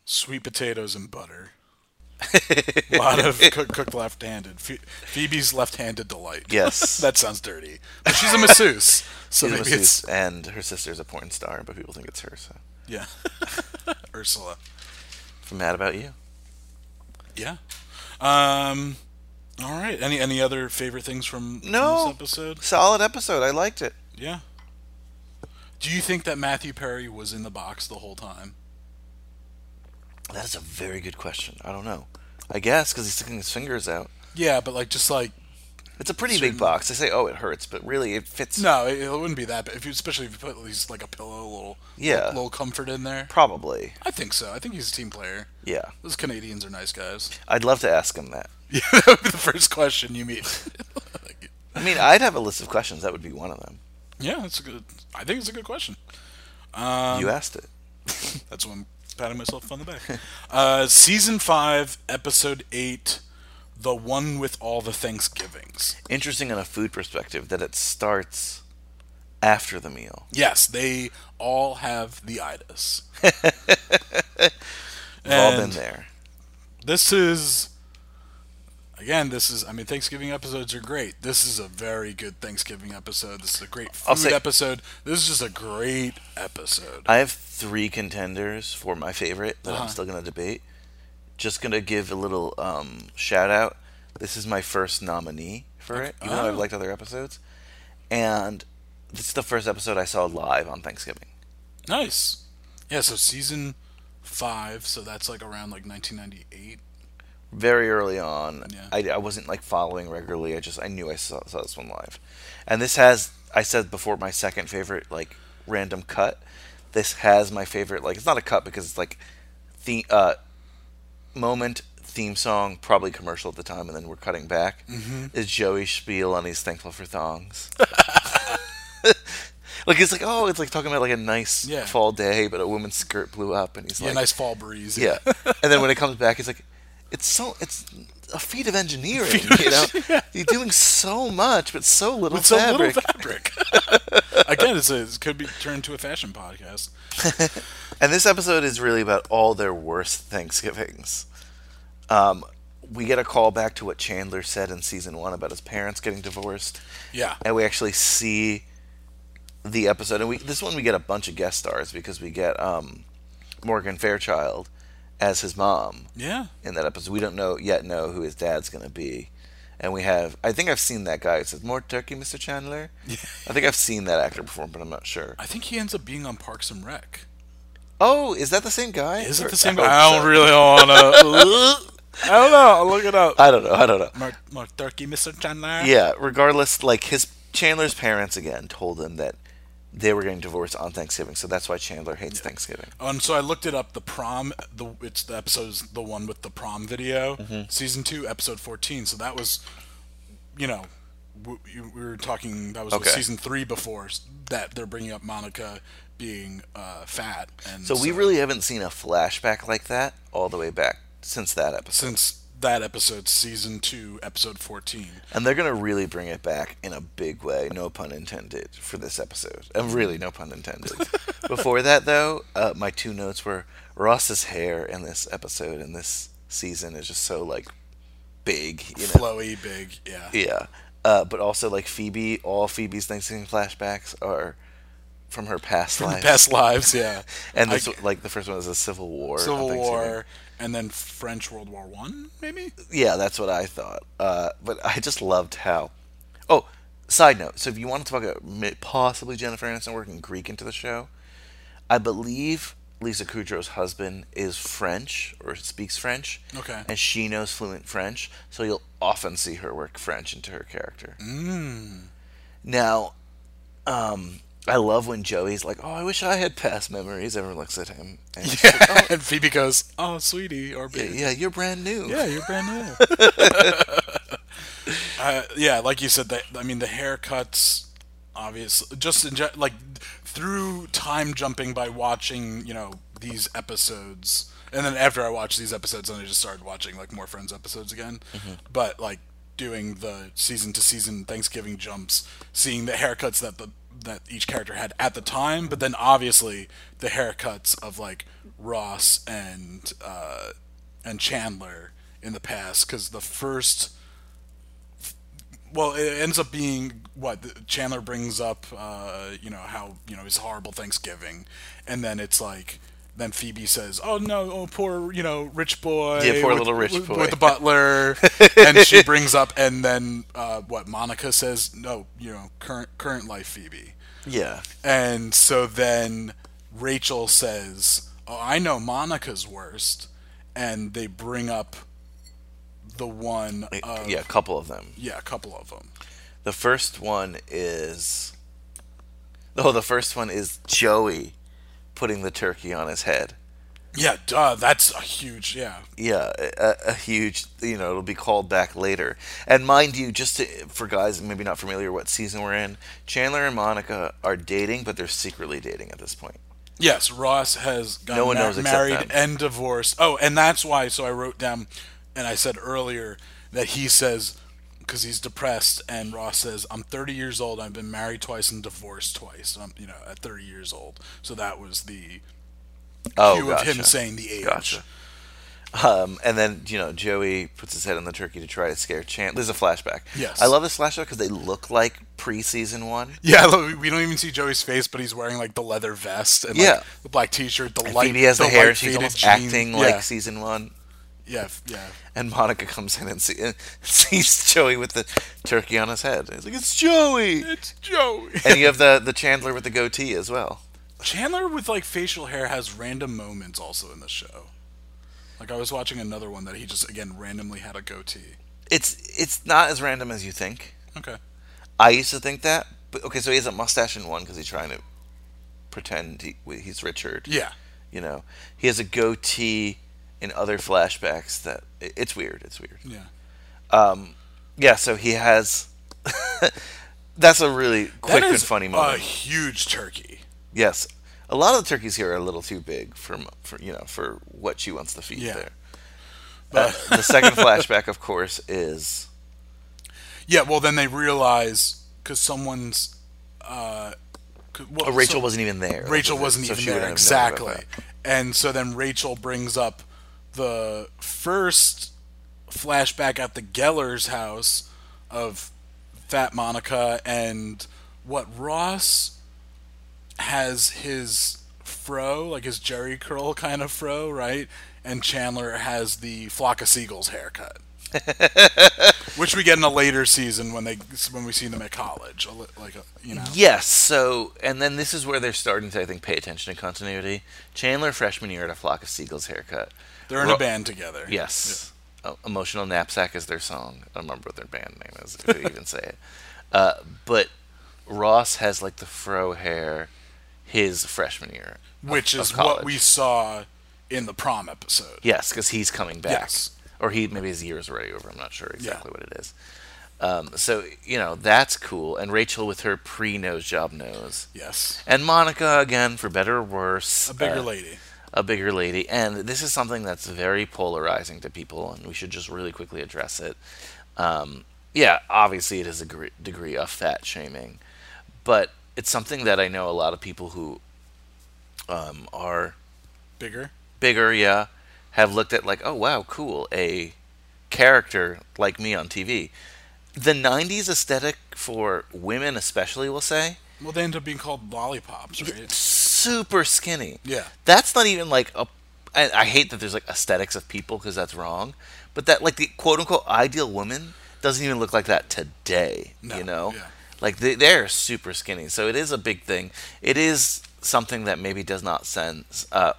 sweet potatoes and butter. a lot of cook, cooked left-handed. Phoebe's left-handed delight. Yes. that sounds dirty. But she's a masseuse, so She's a maybe masseuse, it's and her sister's a porn star, but people think it's her. So, yeah. Ursula. From Mad About You. Yeah. Um. All right. Any any other favorite things from, from No. this episode? Solid episode. I liked it. Yeah. Do you think that Matthew Perry was in the box the whole time? That is a very good question. I don't know. I guess because he's sticking his fingers out. Yeah, but like just like It's a pretty Certain- big box. They say, "Oh, it hurts," but really, it fits. no, it, it wouldn't be that. But if you, especially if you put at least like a pillow, a little Yeah. little, comfort in there. Probably. I think so. I think he's a team player. Yeah. Those Canadians are nice guys. I'd love to ask him that. Yeah, that would be the first question you meet. I mean, I'd have a list of questions. That would be one of them. yeah, that's a good. I think it's a good question. Um, you asked it. That's why I'm patting myself on the back. uh, season five, episode eight, the one with all the Thanksgivings. Interesting on a food perspective that it starts after the meal. Yes, they all have the itis. We've all been there. This is again. This is. I mean, Thanksgiving episodes are great. This is a very good Thanksgiving episode. This is a great food say- episode. This is just a great episode. I have three contenders for my favorite that Uh-huh. I'm still going to debate. Just going to give a little um, shout out. This is my first nominee for it, even though I've Oh. liked other episodes. And this is the first episode I saw live on Thanksgiving. Nice. Yeah. So season five. So that's like around like 1998. very early on. Yeah. I, I wasn't like following regularly. I just I knew I saw, saw this one live, and this has I said before my second favorite like random cut. This has my favorite like it's not a cut because it's like the uh, moment theme song probably commercial at the time and then we're cutting back Mm-hmm. is Joey spiel on he's thankful for thongs. like it's like oh it's like talking about like a nice Yeah. fall day but a woman's skirt blew up and he's Yeah, like nice fall breeze. yeah. and then when it comes back, he's like, it's so it's a feat of engineering. you know, you're doing so much but so little With so fabric. little fabric. Again, it's a, it could be turned to a fashion podcast. and this episode is really about all their worst Thanksgivings. Um, we get a call back to what Chandler said in season one about his parents getting divorced, Yeah. and we actually see the episode. And we this one we get a bunch of guest stars because we get um, Morgan Fairchild as his mom. Yeah. in that episode. We don't know yet know who his dad's going to be. And we have I think I've seen that guy. It says more turkey, Mr. Chandler. I think I've seen that actor before, but I'm not sure. I think he ends up being on Parks and Rec. Oh, is that the same guy? Is Or- it the same I guy? I don't so. really want to. I don't know. I'll look it up. I don't know. I don't know. More, more turkey, Mr. Chandler. Yeah, regardless, like his Chandler's parents again told him that they were getting divorced on Thanksgiving, so that's why Chandler hates Thanksgiving. Um, so I looked it up. The prom, the it's the episode's the one with the prom video, Mm-hmm. season two, episode fourteen. So that was, you know, w- you- we were talking. That was Okay. season three before that they're bringing up Monica being uh, fat, and So we really haven't seen a flashback like that all the way back since that episode. since that episode, season two, episode fourteen. And they're gonna really bring it back in a big way, no pun intended, for this episode. And really, no pun intended. Before that, though, uh, my two notes were Ross's hair in this episode and this season is just so like big, you know. Flowy, big, yeah. Yeah. Uh, but also like Phoebe, all Phoebe's Thanksgiving flashbacks are from her past From the life. past lives, yeah. and this, I- like the first one was a Civil War. Civil War, and then French World War One, maybe. Yeah, that's what I thought. Uh, but I just loved how. Oh, side note. So if you want to talk about possibly Jennifer Aniston working Greek into the show, I believe Lisa Kudrow's husband is French or speaks French. Okay. And she knows fluent French, so you'll often see her work French into her character. Mm. Now, um, I love when Joey's like, "Oh, I wish I had past memories." Everyone looks at him, and she's like, Yeah. and Phoebe goes, "Oh, sweetie," or "Oh, yeah, yeah, you're brand new." Yeah, you're brand new. uh, yeah, like you said, the, I mean, the haircuts, obviously, just in, like through time jumping by watching, you know, these episodes, and then after I watched these episodes, then I just started watching like more Friends episodes again. But like doing the season to season Thanksgiving jumps, seeing the haircuts that the that each character had at the time, but then obviously the haircuts of like Ross and uh, and Chandler in the past because the first well it ends up being what Chandler brings up uh, you know how you know his horrible Thanksgiving and then it's like then Phoebe says oh no oh poor you know rich boy Yeah, poor with- little rich with, boy." with the butler and she brings up and then uh, what Monica says no you know current current life Phoebe yeah. and so then Rachel says, "Oh, I know Monica's worst," and they bring up the one of yeah, a couple of them. yeah, a couple of them. The first one is. Oh, the first one is Joey putting the turkey on his head. Yeah, duh, that's a huge yeah. Yeah, a, a huge. You know, it'll be called back later. And mind you, just to, for guys maybe not familiar what season we're in, Chandler and Monica are dating, but they're secretly dating at this point. Yes, Ross has gotten No ma- knows married and divorced. Oh, and that's why. So I wrote down, and I said earlier that he says because he's depressed, and Ross says, "I'm 30 years old. I've been married twice and divorced twice. I'm, you know, at 30 years old." So that was the Oh, cue gotcha. of him saying the age. Gotcha. Um, and then you know Joey puts his head in the turkey to try to scare Chandler. There's a flashback. Yes. I love this flashback because they look like pre-season one. Yeah, look, we don't even see Joey's face, but he's wearing like the leather vest and Yeah. like, the black T-shirt, the And light. Phoebe has the, hair, and she's almost jean. acting yeah. like season one. yeah, yeah. And Monica comes in and, see, and sees Joey with the turkey on his head. He's like, "It's Joey!" It's Joey. and you have the the Chandler with the goatee as well. Chandler with like facial hair has random moments also in the show. Like I was watching another one that he just again randomly had a goatee. It's it's not as random as you think. Okay. I used to think that, but okay, so he has a mustache in one because he's trying to pretend he, he's Richard. Yeah. You know, he has a goatee in other flashbacks that it's weird. It's weird. Yeah. Yeah, so he has. that's a really quick and funny A huge turkey. Yes, a lot of the turkeys here are a little too big for for you know for what she wants to feed Yeah. there. But Uh, the second flashback, of course, is yeah, well then they realize because someone's. Uh, well, oh, Rachel so- wasn't even there. Rachel wasn't So even there have known about exactly, and so then Rachel brings up the first flashback at the Geller's house of Fat Monica and what Ross has his fro, like his Jheri curl kind of fro, right? And Chandler has the flock of seagulls haircut. Which we get in a later season when they when we see them at college, like a, you know. Yes. So, and then this is where they're starting to, I think, pay attention to continuity. Chandler freshman year at a flock of seagulls haircut. They're in Ro- a band together. Yes. Uh, Emotional Knapsack is their song. I don't remember what their band name is, if they even say it. Uh, but Ross has like the fro hair his freshman year. of- which is what we saw in the prom episode. Yes, because he's coming back. Yes. Or he maybe his year is already over. I'm not sure exactly what it is. Um, so you know that's cool. And Rachel with her pre nose job nose, Yes, and Monica again for better or worse, a bigger uh, lady. A bigger lady. And this is something that's very polarizing to people, and we should just really quickly address it. Um, yeah, obviously it is a gre- degree of fat shaming, but it's something that I know a lot of people who um, are Bigger. bigger, yeah, have looked at like, oh wow, cool, a character like me on TV. The '90s aesthetic for women, especially, we'll say, Well, they end up being called lollipops, right? Super skinny. Yeah. That's not even like a. I, I hate that there's like aesthetics of people because that's wrong, but that like the quote unquote ideal woman doesn't even look like that today. No, you know, yeah. like they, they're super skinny. So it is a big thing. It is something that maybe does not sense uh,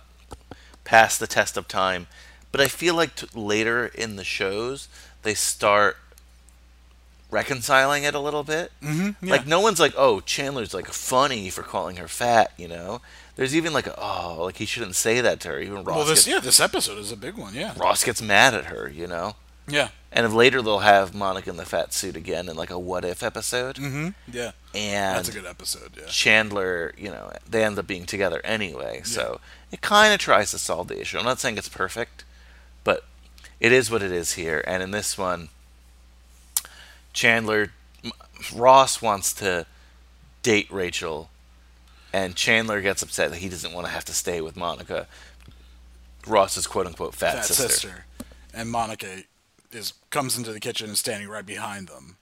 past the test of time, but I feel like t- later in the shows they start reconciling it a little bit. Mm-hmm. Yeah. Like no one's like, oh, Chandler's like funny for calling her fat, you know. There's even like, a, oh, like he shouldn't say that to her. Even Ross, well, this gets, yeah, this episode is a big one. Yeah. Ross gets mad at her, you know. Yeah. And later they'll have Monica in the fat suit again in like a what if episode, Mm-hmm. Yeah. and That's a good episode. Yeah. Chandler, you know, they end up being together anyway. So it kind of tries to solve the issue. I'm not saying it's perfect, but it is what it is here. And in this one, Chandler, Ross wants to date Rachel, and Chandler gets upset that he doesn't want to have to stay with Monica, Ross's quote unquote fat, Fat sister. sister. And Monica is comes into the kitchen and standing right behind them.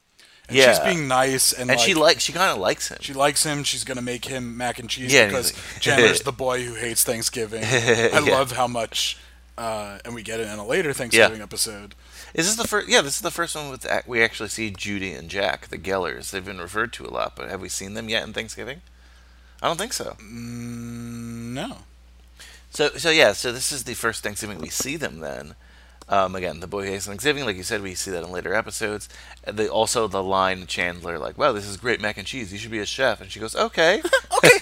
And Yeah. she's being nice and, And like, she like she kind of likes him. She likes him. She's gonna make him mac and cheese Yeah, because like- Chandler's the boy who hates Thanksgiving. I Yeah. love how much, uh, and we get it in a later Thanksgiving episode. Is this the first? Yeah, this is the first one with we actually see Judy and Jack, the Gellers. They've been referred to a lot, but have we seen them yet in Thanksgiving? I don't think so. Mm, no. So, so yeah, so this is the first Thanksgiving we see them. Then, um, again, the boy hates Thanksgiving, like you said, we see that in later episodes. They also the line Chandler like, "Wow, this is great mac and cheese. You should be a chef." And she goes, "Okay, okay."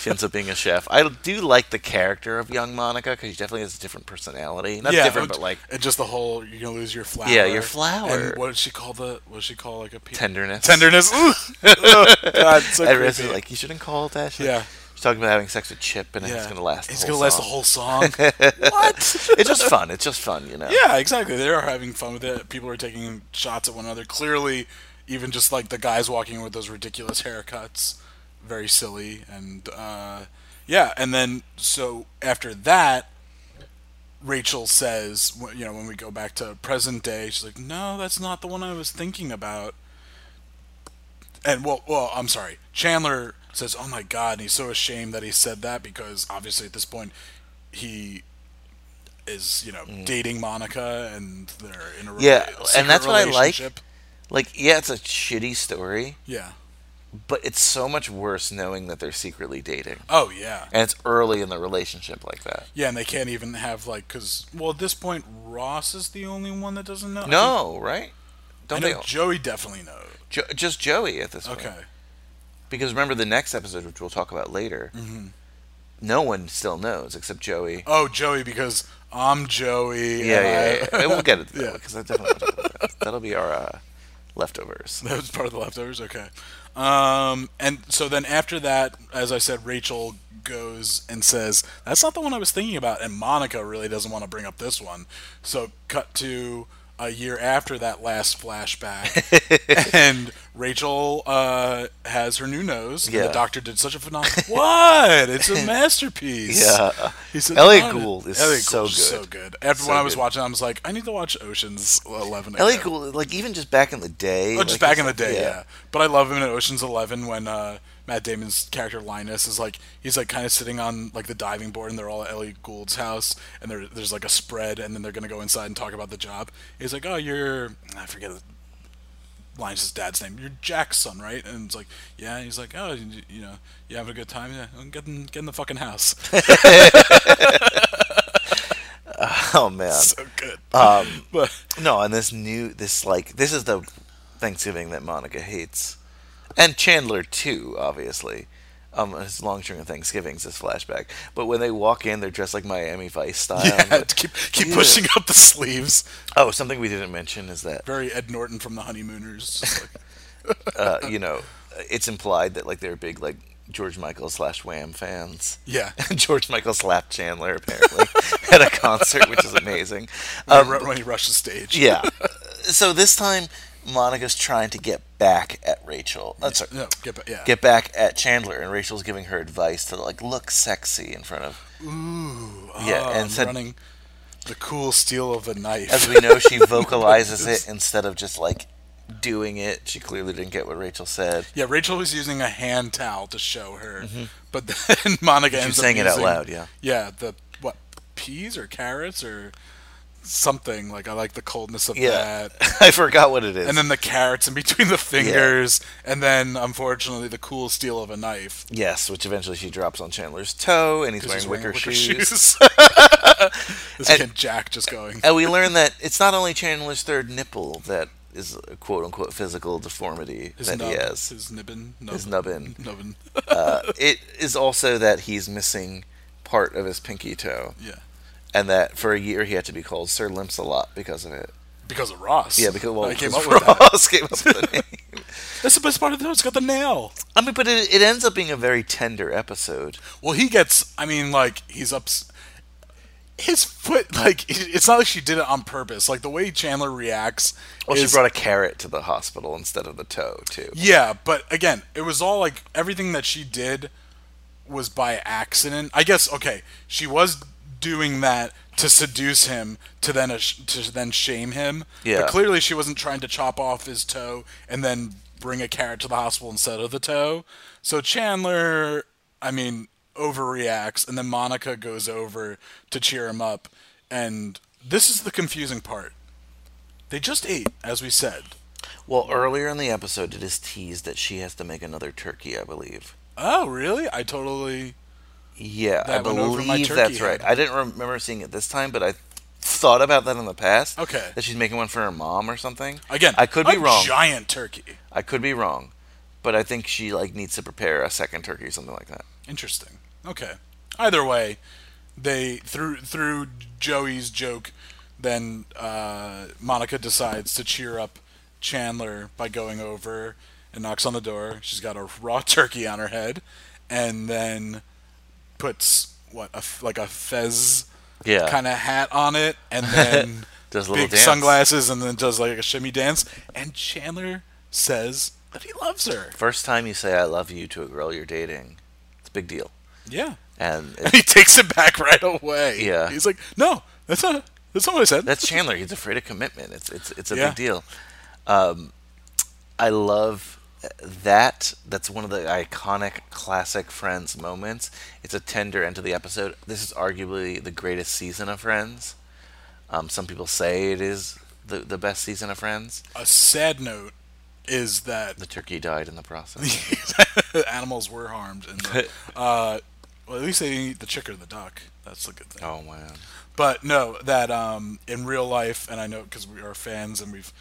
She ends up being a chef. I do like the character of young Monica because she definitely has a different personality. Not yeah, different, but like and just the whole you're gonna lose your flower. Yeah, your flower. And what did she call the? What did she call like a pe- tenderness. tenderness? Ooh. oh, God, so creepy. like, you shouldn't call it that. She's Yeah. She's talking about having sex with Chip, and yeah. it's gonna last. The It's whole gonna last the whole song. what? it's just fun. It's just fun, you know. Yeah, exactly. They are having fun with it. People are taking shots at one another. Clearly, even just like the guys walking with those ridiculous haircuts, very silly. And uh, yeah, and then so after that, Rachel says, you know, when we go back to present day, she's like, "No, that's not the one I was thinking about." And well, well, I'm sorry. Chandler says, "Oh my god," and he's so ashamed that he said that because obviously at this point he is, you know, dating Monica and they're in a Yeah, and that's what I like. Like, yeah, it's a shitty story, Yeah, but it's so much worse knowing that they're secretly dating, Oh yeah, and it's early in the relationship like that. yeah, and they can't even have like because well at this point Ross is the only one that doesn't know. I No, right? Don't I they? know Joey definitely knows. Jo- just Joey at this point. Okay, Because remember the next episode, which we'll talk about later. Mm-hmm. No one still knows except Joey. oh Joey because I'm Joey. yeah, and yeah, I- yeah, yeah. We'll get it. Yeah. Because I definitely want to talk about that. That'll be our uh, leftovers. That was part of the leftovers. Okay. Um, and so then after that, as I said, Rachel goes and says, "That's not the one I was thinking about." And Monica really doesn't want to bring up this one. So cut to a year after that last flashback, and Rachel uh, has her new nose. And Yeah. the doctor did such a phenomenal. what? It's a masterpiece. Yeah. He said, Elliott "Oh, Gould is Elliott so Gould's so good. good. After So when I was good. watching, I was like, I need to watch Ocean's Eleven. Elliott. Gould, like even just back in the day. Oh, just like, back in the day, yeah. But I love him in Ocean's Eleven when uh, Matt Damon's character Linus is like he's like kind of sitting on like the diving board and they're all at Elliott Gould's house and there's like a spread and then they're gonna go inside and talk about the job. He's like, oh, you're I forget the his dad's name. You're Jack's son, right? And it's like, yeah. He's like, oh, you, you know, you having a good time? Yeah, get in, get in the fucking house. Oh man. so good. Um, but no, and this new, this like, this is the Thanksgiving that Monica hates, and Chandler too, obviously. Um, his long string of Thanksgivings, this flashback. But when they walk in, they're dressed like Miami Vice style. yeah, But- keep keep Yeah. pushing up the sleeves. oh, something we didn't mention is that Very Ed Norton from the Honeymooners. Like, uh, you know, it's implied that like they're big like George Michael slash Wham fans. yeah. George Michael slapped Chandler apparently at a concert, which is amazing. Um, he, when he rushed the stage. yeah. So this time, Monica's trying to get back at Rachel. Uh, sorry, No, get back. Yeah. get back at Chandler, and Rachel's giving her advice to like look sexy in front of. Ooh. Yeah, oh, and said- running the cool steel of a knife. As we know, she vocalizes it instead of just like doing it. She clearly didn't get what Rachel said. yeah, Rachel was using a hand towel to show her, but then Monica She was ends saying up it out loud. Yeah. Yeah, the what peas or carrots or something like I like the coldness of Yeah. that. I forgot what it is. And then the carrots in between the fingers, and then unfortunately the cool steel of a knife. yes, which eventually she drops on Chandler's toe, and he's wearing, he's wicker, wicker shoes. this And- again, Jack just going. And we learn that it's not only Chandler's third nipple that is a quote unquote physical deformity His that nub, he has. his nibbin, His nubbin. nubbin. Uh, it is also that he's missing part of his pinky toe, yeah, and that for a year he had to be called Sir Limps a lot because of it. because of Ross. Yeah, because well, I came up with that. Ross came up with the name. That's the best part of it. It's got the nail. I mean, but it, it ends up being a very tender episode. Well, he gets. I mean, like he's up. His foot, like it's not like she did it on purpose. Like the way Chandler reacts. Well, she brought a carrot to the hospital instead of the toe too. Yeah, but again, it was all like everything that she did was by accident. I guess okay, she was doing that to seduce him to then ash- to then shame him. Yeah. But clearly she wasn't trying to chop off his toe and then bring a carrot to the hospital instead of the toe. So Chandler, I mean, overreacts and then Monica goes over to cheer him up and this is the confusing part. They just ate, as we said. Well, earlier in the episode, it is teased that she has to make another turkey. I believe. Oh, really? I totally Yeah, I That went over my believe that's right. head. I didn't remember seeing it this time, but I thought about that in the past. Okay. That she's making one for her mom or something. Again, I could be a wrong. Giant turkey. I could be wrong, but I think she like needs to prepare a second turkey or something like that. Interesting. Okay. Either way, they through through Joey's joke, then uh, Monica decides to cheer up Chandler by going over and knocks on the door. She's got a raw turkey on her head, and then puts what a like a fez Yeah. kind of hat on it, and then Does a big dance. sunglasses, and then does like a shimmy dance. And Chandler says that he loves her. First time you say "I love you" to a girl you're dating, it's a big deal. Yeah. And And he takes it back right away. Yeah. He's like, no, that's not. That's not what I said. that's Chandler. He's afraid of commitment. It's it's it's a Yeah. big deal. Um, I love that. That's one of the iconic classic Friends moments. It's a tender end to the episode. This is arguably the greatest season of Friends. Um, some people say it is the the best season of Friends. a sad note is that The turkey died in the process. animals were harmed. And the, uh, well, at least they didn't eat the chicken or the duck. That's a good thing. oh man. But no, that um, in real life, and I know because we are fans and we've,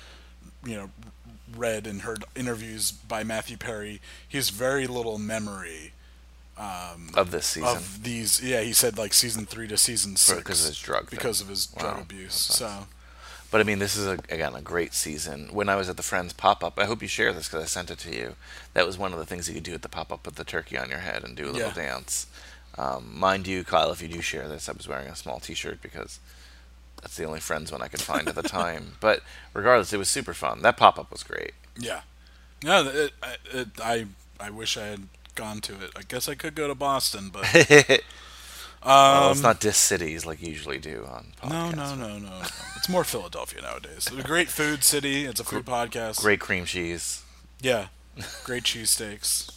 you know, read and heard interviews by Matthew Perry. He has very little memory Of this season. of these. Yeah, he said like season three to season six because of his drug thing. because of his drug Wow, abuse. that sucks. So But I mean, this is a, again a great season. When I was at the Friends pop up, I hope you share this because I sent it to you. That was one of the things you could do at the pop up put the turkey on your head and do a little Yeah. dance. Um, mind you, Kyle, if you do share this, I was wearing a small T-shirt because that's the only Friends one I could find at the time. But regardless, it was super fun. That pop up was great. yeah, no, it, it, I I wish I had gone to it. I guess I could go to Boston, but well, it's not diss cities like you usually do on podcasts. Um, no, no, no, no, no. It's more Philadelphia nowadays. It's a great food city. It's a food podcast. Great cream cheese. Yeah, great cheesesteaks.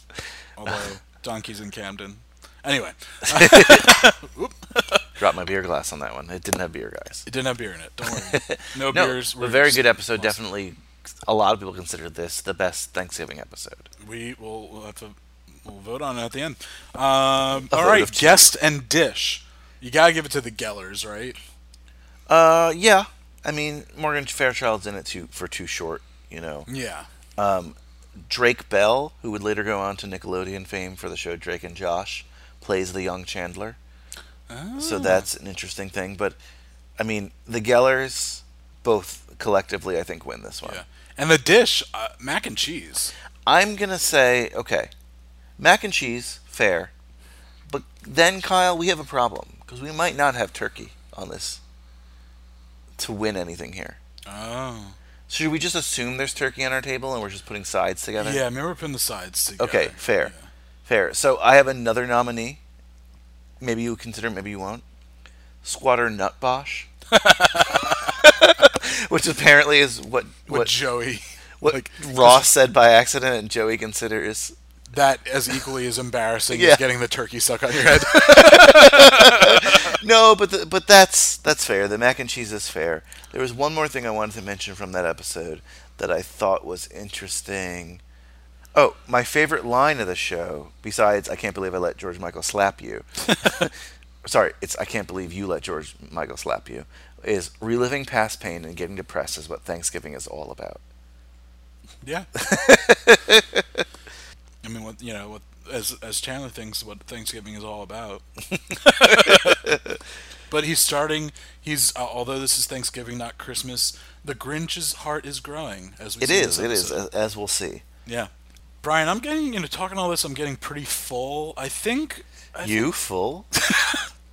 Although donkeys in Camden. Anyway, Drop my beer glass on that one. It didn't have beer, guys. it didn't have beer in it. Don't worry. No, No, beers. a very good episode. awesome. Definitely, a lot of people consider this the best Thanksgiving episode. We will we'll have to we'll vote on it at the end. Um, all right, guest and dish. You gotta give it to the Gellers, right? Uh, yeah. I mean, Morgan Fairchild's in it too for too short. You know, Yeah. Um, Drake Bell, who would later go on to Nickelodeon fame for the show Drake and Josh, plays the young Chandler. So that's an interesting thing. But I mean, the Gellers both collectively, I think, win this one. Yeah. And the dish, uh, mac and cheese. I'm gonna say okay, mac and cheese, fair. But then, Kyle, we have a problem because we might not have turkey on this to win anything here. Oh. So should we just assume there's turkey on our table and we're just putting sides together? Yeah, maybe we're putting the sides together. Okay, fair. Yeah. Fair. So I have another nominee. Maybe you consider, maybe you won't. Squatter Nutbosh. Which apparently is what With what, Joey. what like, Ross said by accident and Joey considers That as equally as embarrassing Yeah. as getting the turkey stuck on your head. No, but the, but that's that's fair. The mac and cheese is fair. There was one more thing I wanted to mention from that episode that I thought was interesting. Oh, my favorite line of the show, besides "I can't believe I let George Michael slap you," sorry, it's "I can't believe you let George Michael slap you," is reliving past pain and getting depressed is what Thanksgiving is all about. yeah. I mean, what you know, what as as Chandler thinks what Thanksgiving is all about. but he's starting. He's uh, although this is Thanksgiving, not Christmas. The Grinch's heart is growing as we. It is, it is, as, as we'll see. Yeah, Brian, I'm getting you know talking all this. I'm getting pretty full. I think. I You full?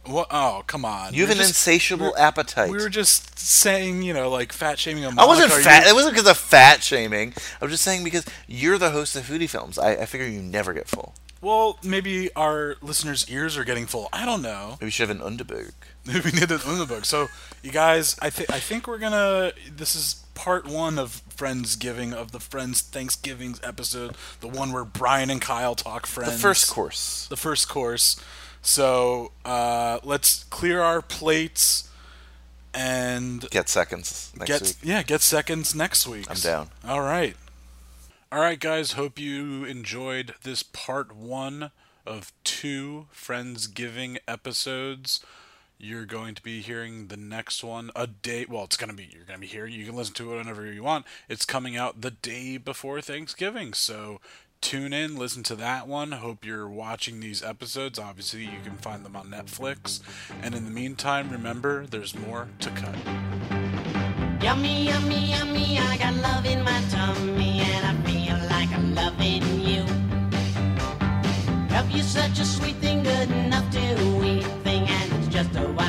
What? Oh, come on. You have We're an just- insatiable appetite. We were just saying, you know, like fat shaming a I wasn't fat. you- It wasn't because of fat shaming. I was just saying because you're the host of Foodie Films. I, I figure you never get full. Well, maybe our listeners' ears are getting full. I don't know. Maybe you should have an Underberg. we need in book. So, you guys, I think I think we're gonna. This is part one of Friendsgiving of the Friends Thanksgiving episode, the one where Brian and Kyle talk Friends. The first course. The first course. So uh, let's clear our plates and Get seconds next get week. yeah get seconds next week. I'm down. All right, all right, guys. Hope you enjoyed this part one of two Friendsgiving episodes. You're going to be hearing the next one a day. Well, it's gonna be you're gonna be here. You can listen to it whenever you want. It's coming out the day before Thanksgiving, so tune in, listen to that one. Hope you're watching these episodes. Obviously, you can find them on Netflix. And in the meantime, remember, there's more to cut. Yummy, yummy, yummy, I got love in my tummy and I feel like I'm loving you. Love you such a sweet thing just a while.